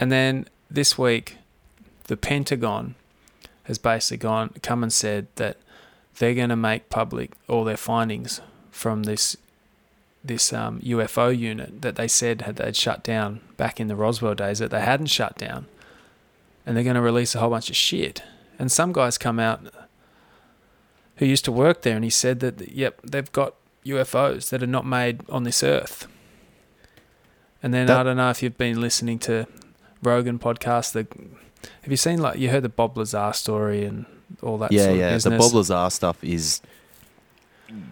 B: And then this week, the Pentagon has basically gone come and said that they're going to make public all their findings from this this um, UFO unit that they said had they'd shut down back in the Roswell days that they hadn't shut down, and they're going to release a whole bunch of shit. And some guys come out who used to work there, and he said that yep, they've got UFOs that are not made on this earth. And then
A: That-
B: I don't know if you've been listening to Rogan podcast. The have you seen like you heard the Bob Lazar story and all that?
A: yeah, yeah. The? Bob Lazar stuff is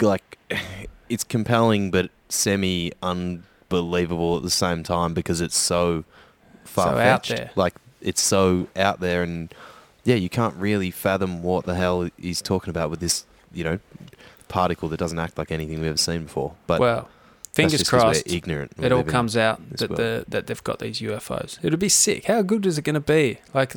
A: like it's compelling, but semi unbelievable at the same time because it's so far fetched.
B: there.
A: Like it's so out there, and yeah, you can't really fathom what the hell he's talking about with this, you know, particle that doesn't act like anything we've ever seen before. But
B: well, fingers crossed.
A: we're ignorant.
B: It all comes out that
A: world.
B: the that they've got these UFOs. It'll be sick. How good is it going to be? Like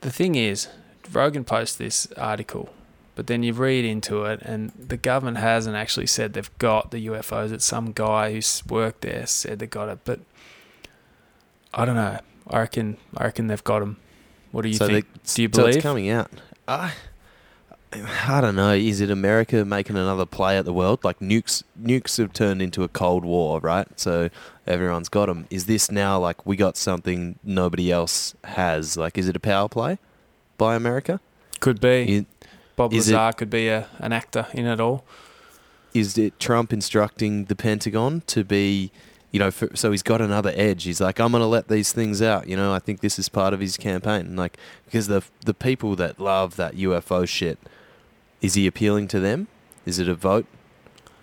B: the thing is, Rogan posts this article, but then you read into it, and the government hasn't actually said they've got the UFOs. It's some guy who's worked there said they got it, but I don't know. I reckon. I reckon they've got them. What do you
A: so
B: think?
A: they-
B: do you believe so
A: it's coming out? I, I don't know. Is it America making another play at the world? Like nukes, nukes have turned into a cold war, right? So everyone's got them. Is this now like we got something nobody else has? Like, is it a power play by America?
B: Could be. Bob
A: is it-
B: Lazar could be a, an actor in it all.
A: is it Trump instructing the Pentagon to be, you know, for, so he's got another edge. He's like, I'm going to let these things out. You know, I think this is part of his campaign. Like, because the the people that love that UFO shit, is he appealing to them? Is it a vote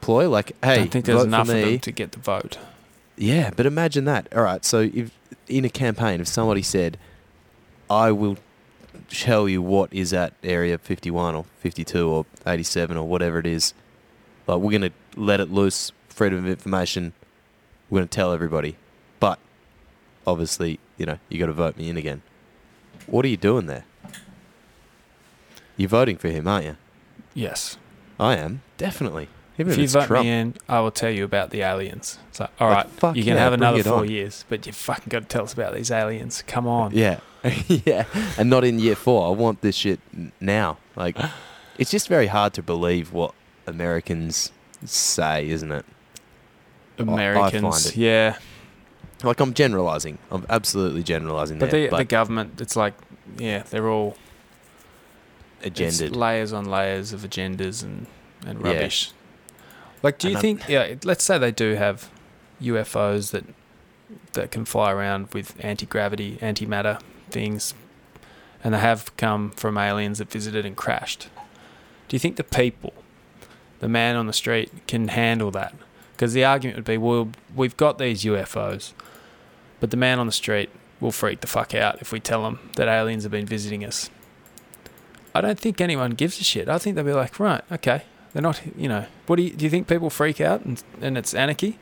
A: ploy? Like, hey,
B: I don't think there's enough of them to get the vote.
A: Yeah, but imagine that. All right, so if in a campaign, if somebody said, "I will tell you what is at Area 51 or 52 or 87 or whatever it is," like we're gonna let it loose, freedom of information. We're gonna tell everybody, but obviously, you know, you got to vote me in again. What are you doing there? You're voting for him, aren't you?
B: Yes.
A: I am definitely. Even
B: if
A: if,
B: you vote
A: Trump.
B: me in, I will tell you about the aliens. It's like, all
A: Like,
B: right,
A: fuck
B: you can
A: yeah,
B: have another four
A: on.
B: years, but you fucking got to tell us about these aliens. Come on.
A: Yeah, yeah, and not in year four. I want this shit now. Like, it's just very hard to believe what Americans say, isn't it? I- I find
B: Americans,
A: it-
B: yeah.
A: Like, I'm generalizing. I'm absolutely generalizing
B: But
A: there.
B: the,
A: but
B: the government, it's like, yeah, they're all it's
A: agendaed.
B: layers on layers of agendas and, and
A: Yeah.
B: rubbish. Like, do you
A: And I'm-
B: think, yeah, let's say they do have UFOs that that can fly around with anti gravity, antimatter things, and they have come from aliens that visited and crashed. Do you think the people, the man on the street, can handle that? Because the argument would be, well, we've got these UFOs, but the man on the street will freak the fuck out if we tell him that aliens have been visiting us. I don't think anyone gives a shit. I think they'll be like, right, okay, they're not, you know. What do you do? You think people freak out and and it's anarchy?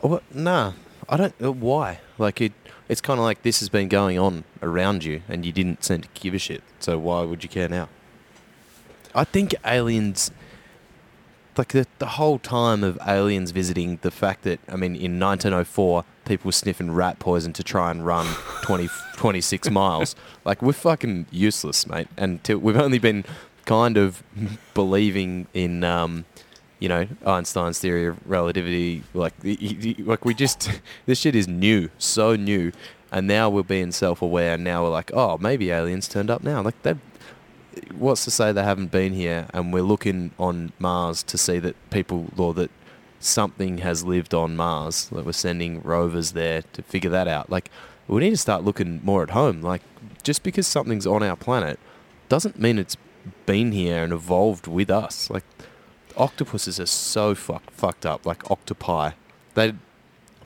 A: What? Nah, I don't. uh, Why? Like it. It's kind of like this has been going on around you, and you didn't seem to give a shit. So why would you care now? I think aliens. like the, the whole time of aliens visiting, the fact that, I mean, in 1904, people were sniffing rat poison to try and run 20, 26 miles. Like, we're fucking useless, mate. And to, we've only been kind of believing in, um, you know, Einstein's theory of relativity. Like, like we just, this shit is new, so new. And now we're being self aware. And now we're like, oh, maybe aliens turned up now. Like, that what's to say they haven't been here and we're looking on Mars to see that people or that something has lived on Mars that we're sending rovers there to figure that out like we need to start looking more at home like just because something's on our planet doesn't mean it's been here and evolved with us like octopuses are so fuck, fucked up like octopi they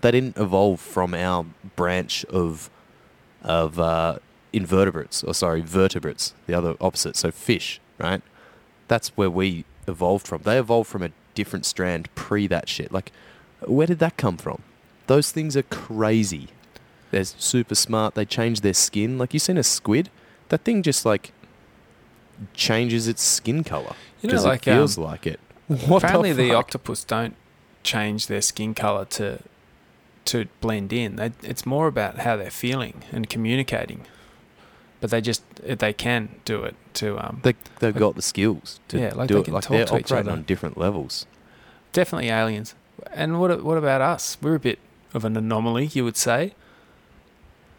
A: they didn't evolve from our branch of of uh, invertebrates, or sorry, vertebrates, the other opposite. So fish, right? That's where we evolved from. They evolved from a different strand pre that shit. Like, where did that come from? Those things are crazy. They're super smart. They change their skin. Like you seen a squid? That thing just like changes its skin color.
B: You know, like,
A: it feels
B: um,
A: like it. What
B: Apparently,
A: the,
B: the, octopus don't change their skin color to to blend in. They, it's more about how they're feeling and communicating. But they just they can do it to um,
A: They they've got the skills to
B: Yeah, like
A: do
B: they
A: it.
B: can
A: Like
B: talk
A: they're
B: to each
A: operating
B: other.
A: on different levels.
B: definitely aliens. And what what about us? We're a bit of an anomaly, you would say.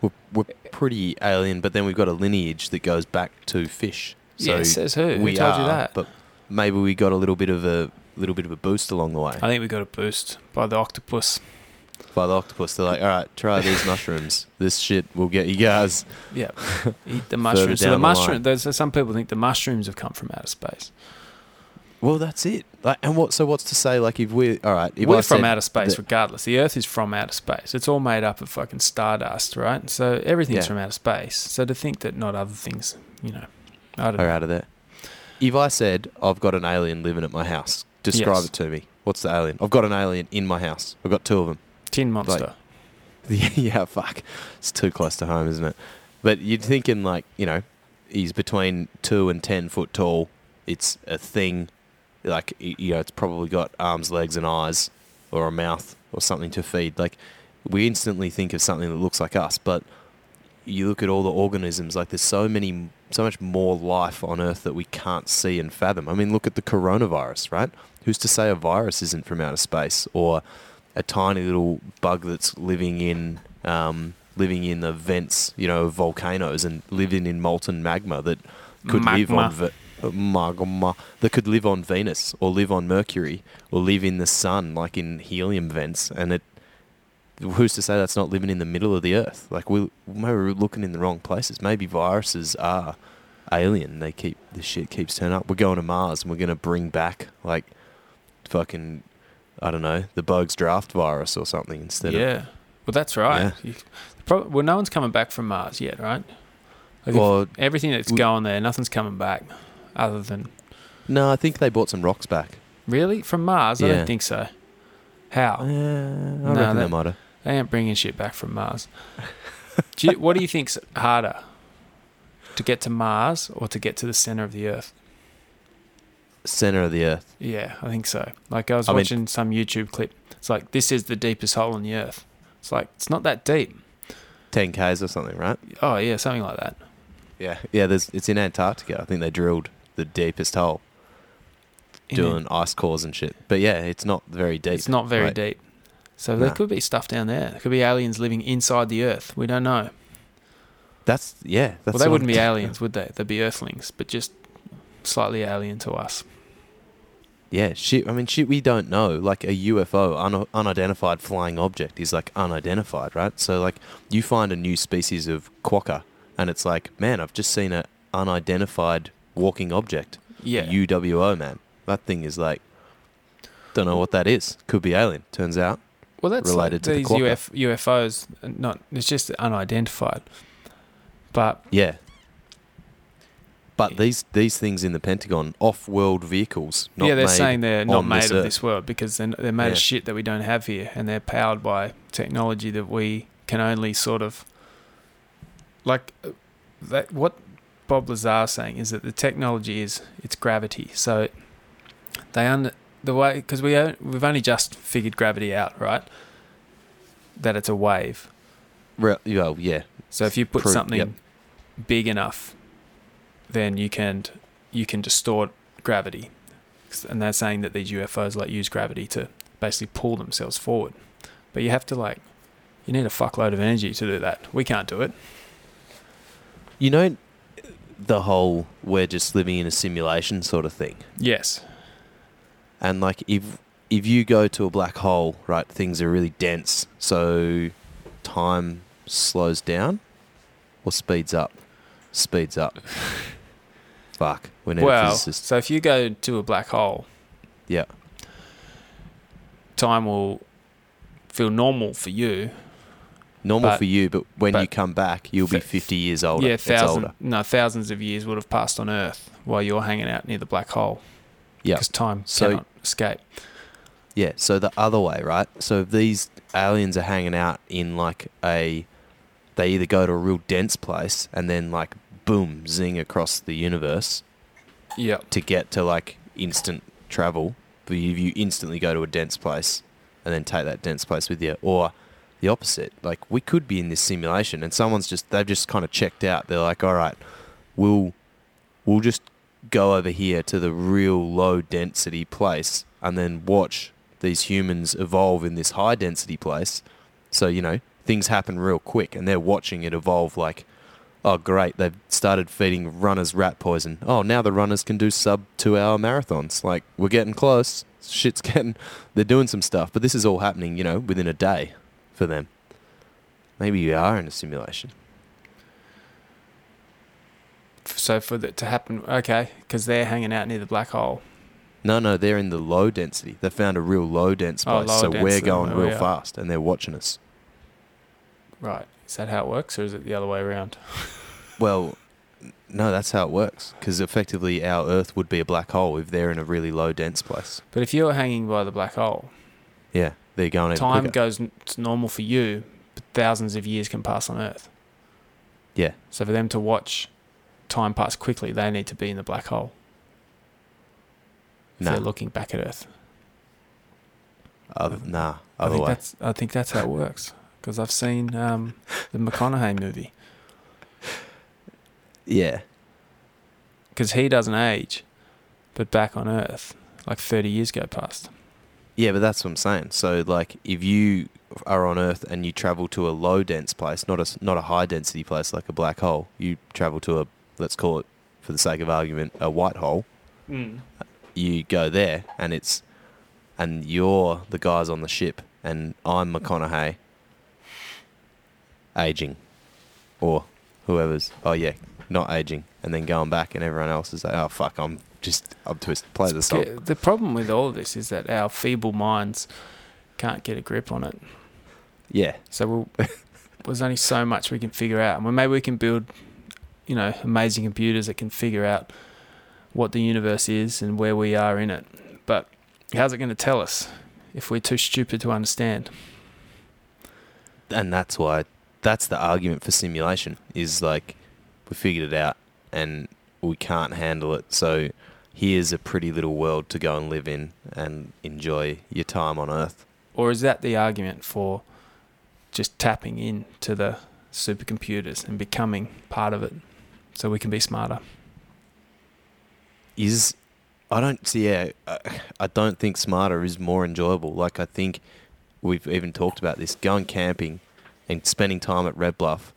A: We're, we're pretty alien, but then we've got a lineage that goes back to fish. So
B: yeah, says who? Who
A: we
B: told
A: are,
B: you that?
A: But maybe we got a little bit of a little bit of a boost along the way
B: I think we got a boost by the octopus.
A: by the octopus. They're like, all right, try these mushrooms. This shit will get you guys.
B: Yeah, eat the mushrooms. So the
A: the
B: mushroom. There's some people think the mushrooms have come from outer space.
A: Well, that's it. Like, and what? So what's to say? Like, if we all right, if
B: We're
A: I
B: from outer space, regardless. The Earth is from outer space. It's all made up of fucking stardust, right? So everything's
A: Yeah.
B: from outer space. So to think that not other things, you know, I don't
A: are
B: know.
A: out of there. If I said I've got an alien living at my house, describe
B: Yes.
A: it to me. What's the alien? I've got an alien in my house. I've got two of them.
B: Tin monster.
A: yeah, fuck. It's too close to home, isn't it? But you're thinking like, you know, he's between two and ten foot tall. It's a thing, like y- you know, it's probably got arms, legs, and eyes, or a mouth, or something to feed. Like we instantly think of something that looks like us, but you look at all the organisms. Like there's so many, so much more life on Earth that we can't see and fathom. I mean, look at the coronavirus, right? Who's to say a virus isn't from outer space, or a tiny little bug that's living in um, living in the vents, you know, volcanoes and living in molten magma that could live on Ve- uh, magma that could live on Venus or live on Mercury or live in the sun, like in helium vents, and it. Who's to say that's not living in the middle of the Earth? Like we maybe we're looking in the wrong places. Maybe viruses are alien. They keep this shit keeps turning up. We're going to Mars and we're gonna bring back like fucking I don't know the bugs draft virus or something instead of
B: yeah. Well, that's right. You, prob- well, no one's coming back from Mars yet, right? Like
A: Well,
B: everything that's
A: we-
B: going there, nothing's coming back, other than
A: no, I think they bought some rocks back.
B: really from Mars. I don't think so. How?
A: Uh, I reckon
B: that-
A: they might have.
B: They ain't bringing shit back from Mars. do you, what do you think's harder? To get to Mars or to get to the center of the Earth?
A: Center of the Earth.
B: Yeah, I think so. Like I was
A: I mean-
B: watching some YouTube clip. It's like this is the deepest hole in the Earth. It's like it's not that deep.
A: 10 Ks or something, right?
B: Oh yeah, something like that.
A: Yeah. Yeah, there's it's in Antarctica. I think they drilled the deepest hole
B: In
A: doing ice cores and shit. But yeah, it's not very deep.
B: It's not very
A: Like,
B: deep. So there
A: Nah.
B: could be stuff down there. There could be aliens living inside the Earth. We don't know.
A: That's yeah, that's
B: well, they wouldn't
A: I'm-
B: be aliens, would they? They'd be Earthlings, but just slightly alien to us.
A: Yeah, shit. I mean, shit. We don't know. Like a UFO, un- unidentified flying object, is like unidentified, right? So like, you find a new species of quokka, and it's like, man, I've just seen an unidentified walking object.
B: Yeah.
A: UWO, man. That thing is like, don't know what that is. Could be alien. Turns out.
B: Well, that's
A: related
B: like
A: to
B: these
A: quokka.
B: UF- UFOs. uh, Not it's just unidentified. But
A: Yeah. But these these things in the Pentagon, off-world vehicles. Not
B: yeah, they're saying they're not made
A: this
B: of
A: Earth.
B: this world because they're, they're made
A: Yeah.
B: of shit that we don't have here, and they're powered by technology that we can only sort of like. uh, That what Bob Lazar is saying is that the technology is it's gravity, so they un- the way because we we've only just figured gravity out, right? That it's a wave.
A: Re- well, oh, yeah.
B: So if you put
A: Pro-
B: something
A: yep.
B: big enough, then you can you can distort gravity, and they're saying that these UFOs like use gravity to basically pull themselves forward. But you have to like, you need a fuckload of energy to do that. We can't do it.
A: You know, the whole we're just living in a simulation sort of thing.
B: Yes.
A: And like if if you go to a black hole, right, things are really dense, so time slows down or speeds up. Speeds up. Fuck. We need a
B: Well,
A: physicist.
B: so if you go to a black hole,
A: Yeah.
B: time will feel normal for you.
A: Normal
B: But-
A: for you, but when you come back, you'll be 50 years older.
B: yeah, thousand
A: older.
B: no thousands of years would have passed on Earth while you're hanging out near the black hole.
A: Yeah.
B: because time
A: So-
B: cannot escape.
A: Yeah, so the other way, right? So if these aliens are hanging out in like a they either go to a real dense place and then like boom, zing across the universe
B: Yeah,
A: to get to like instant travel. But if you instantly go to a dense place and then take that dense place with you, or the opposite, like we could be in this simulation and someone's just they've just kind of checked out. They're like, all right, we'll we'll just go over here to the real low density place and then watch these humans evolve in this high density place. So you know things happen real quick, and they're watching it evolve like oh great they've started feeding runners rat poison. Oh now the runners can do sub two hour marathons. Like we're getting close. Shit's getting they're doing some stuff but this is all happening you know within a day for them. Maybe you are in a simulation
B: so for that to happen, okay, because they're hanging out near the black hole.
A: no no they're in the low density they found a real low dense
B: Oh,
A: place
B: lower
A: so we're going
B: we
A: real fast and they're watching us
B: Right. Is that how it works, or is it the other way around?
A: well no that's how it works because effectively our earth would be a black hole if they're in a really low dense place
B: But if you're hanging by the black hole,
A: yeah they're going
B: time goes it's normal for you, but thousands of years can pass on Earth.
A: yeah
B: So for them to watch time pass quickly, they need to be in the black hole. If they're looking back at Earth.
A: other, nah
B: I think
A: way
B: that's I think that's how it works because I've seen um, the McConaughey movie
A: yeah
B: because he doesn't age, but back on Earth, like thirty years go past.
A: Yeah, but that's what I'm saying. So, like, if you are on Earth and you travel to a low dense place, not a not a high density place like a black hole, you travel to a let's call it, for the sake of argument, a white hole. Hmm. You go there, and it's and you're the guys on the ship, and I'm McConaughey, aging, or whoever's. Oh yeah, not aging, and then going back, and everyone else is like, oh fuck, I'm just up to it. Play the song.
B: The problem with all of this is that our feeble minds can't get a grip on it.
A: Yeah,
B: So we'll, there's only so much we can figure out. And maybe we can build, you know, amazing computers that can figure out what the universe is and where we are in it. But how's it going to tell us if we're too stupid to understand?
A: and that's why that's the argument for simulation is like we figured it out and we can't handle it so here's a pretty little world to go and live in and enjoy your time on earth
B: Or is that the argument for just tapping in to the supercomputers and becoming part of it so we can be smarter?
A: is i don't see yeah I, don't think smarter is more enjoyable like i think we've even talked about this going camping and spending time at red bluff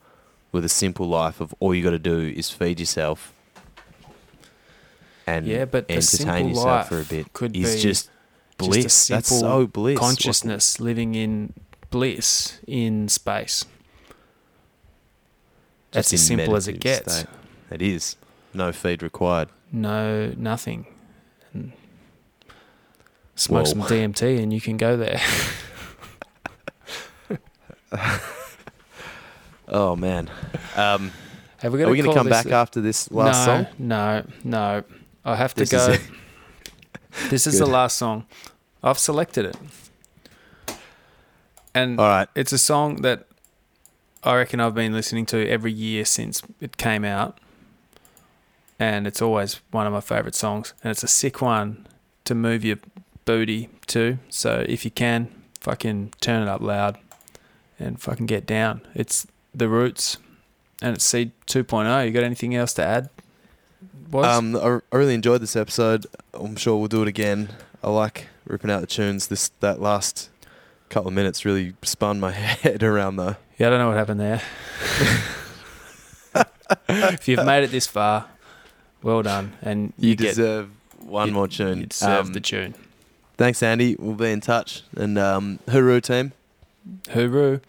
A: with a simple life of all you got to do is feed yourself and
B: Yeah, but
A: entertain
B: simple
A: yourself
B: life
A: for a bit
B: could
A: is
B: be
A: just bliss.
B: Just
A: That's so bliss.
B: consciousness living in bliss in space. That's as simple as it gets.
A: state. It is. No feed required.
B: No, nothing. And smoke
A: Whoa.
B: some DMT and you can go there.
A: Oh man. Um,
B: Have we
A: are we going to come back
B: this
A: after this last
B: no,
A: song?
B: No, no. I have to
A: This
B: go.
A: is
B: this is
A: Good.
B: the last song. I've selected it. And
A: All right.
B: it's a song that I reckon I've been listening to every year since it came out and it's always one of my favorite songs. And it's a sick one to move your
I: booty to. So if you can, fucking turn it up loud and fucking get down. It's the roots and it's Seed 2.0. You got anything else to add? Boys?
A: Um, I, I really enjoyed this episode. I'm sure we'll do it again. I like ripping out the tunes. This that last couple of minutes really spun my head around though.
I: Yeah, I don't know what happened there. if you've made it this far, well done. And
A: you,
I: you
A: deserve get, one
I: you,
A: more tune.
I: You deserve
A: um,
I: the tune.
A: Thanks, Andy. We'll be in touch. And um, hooroo, team.
I: Hooroo.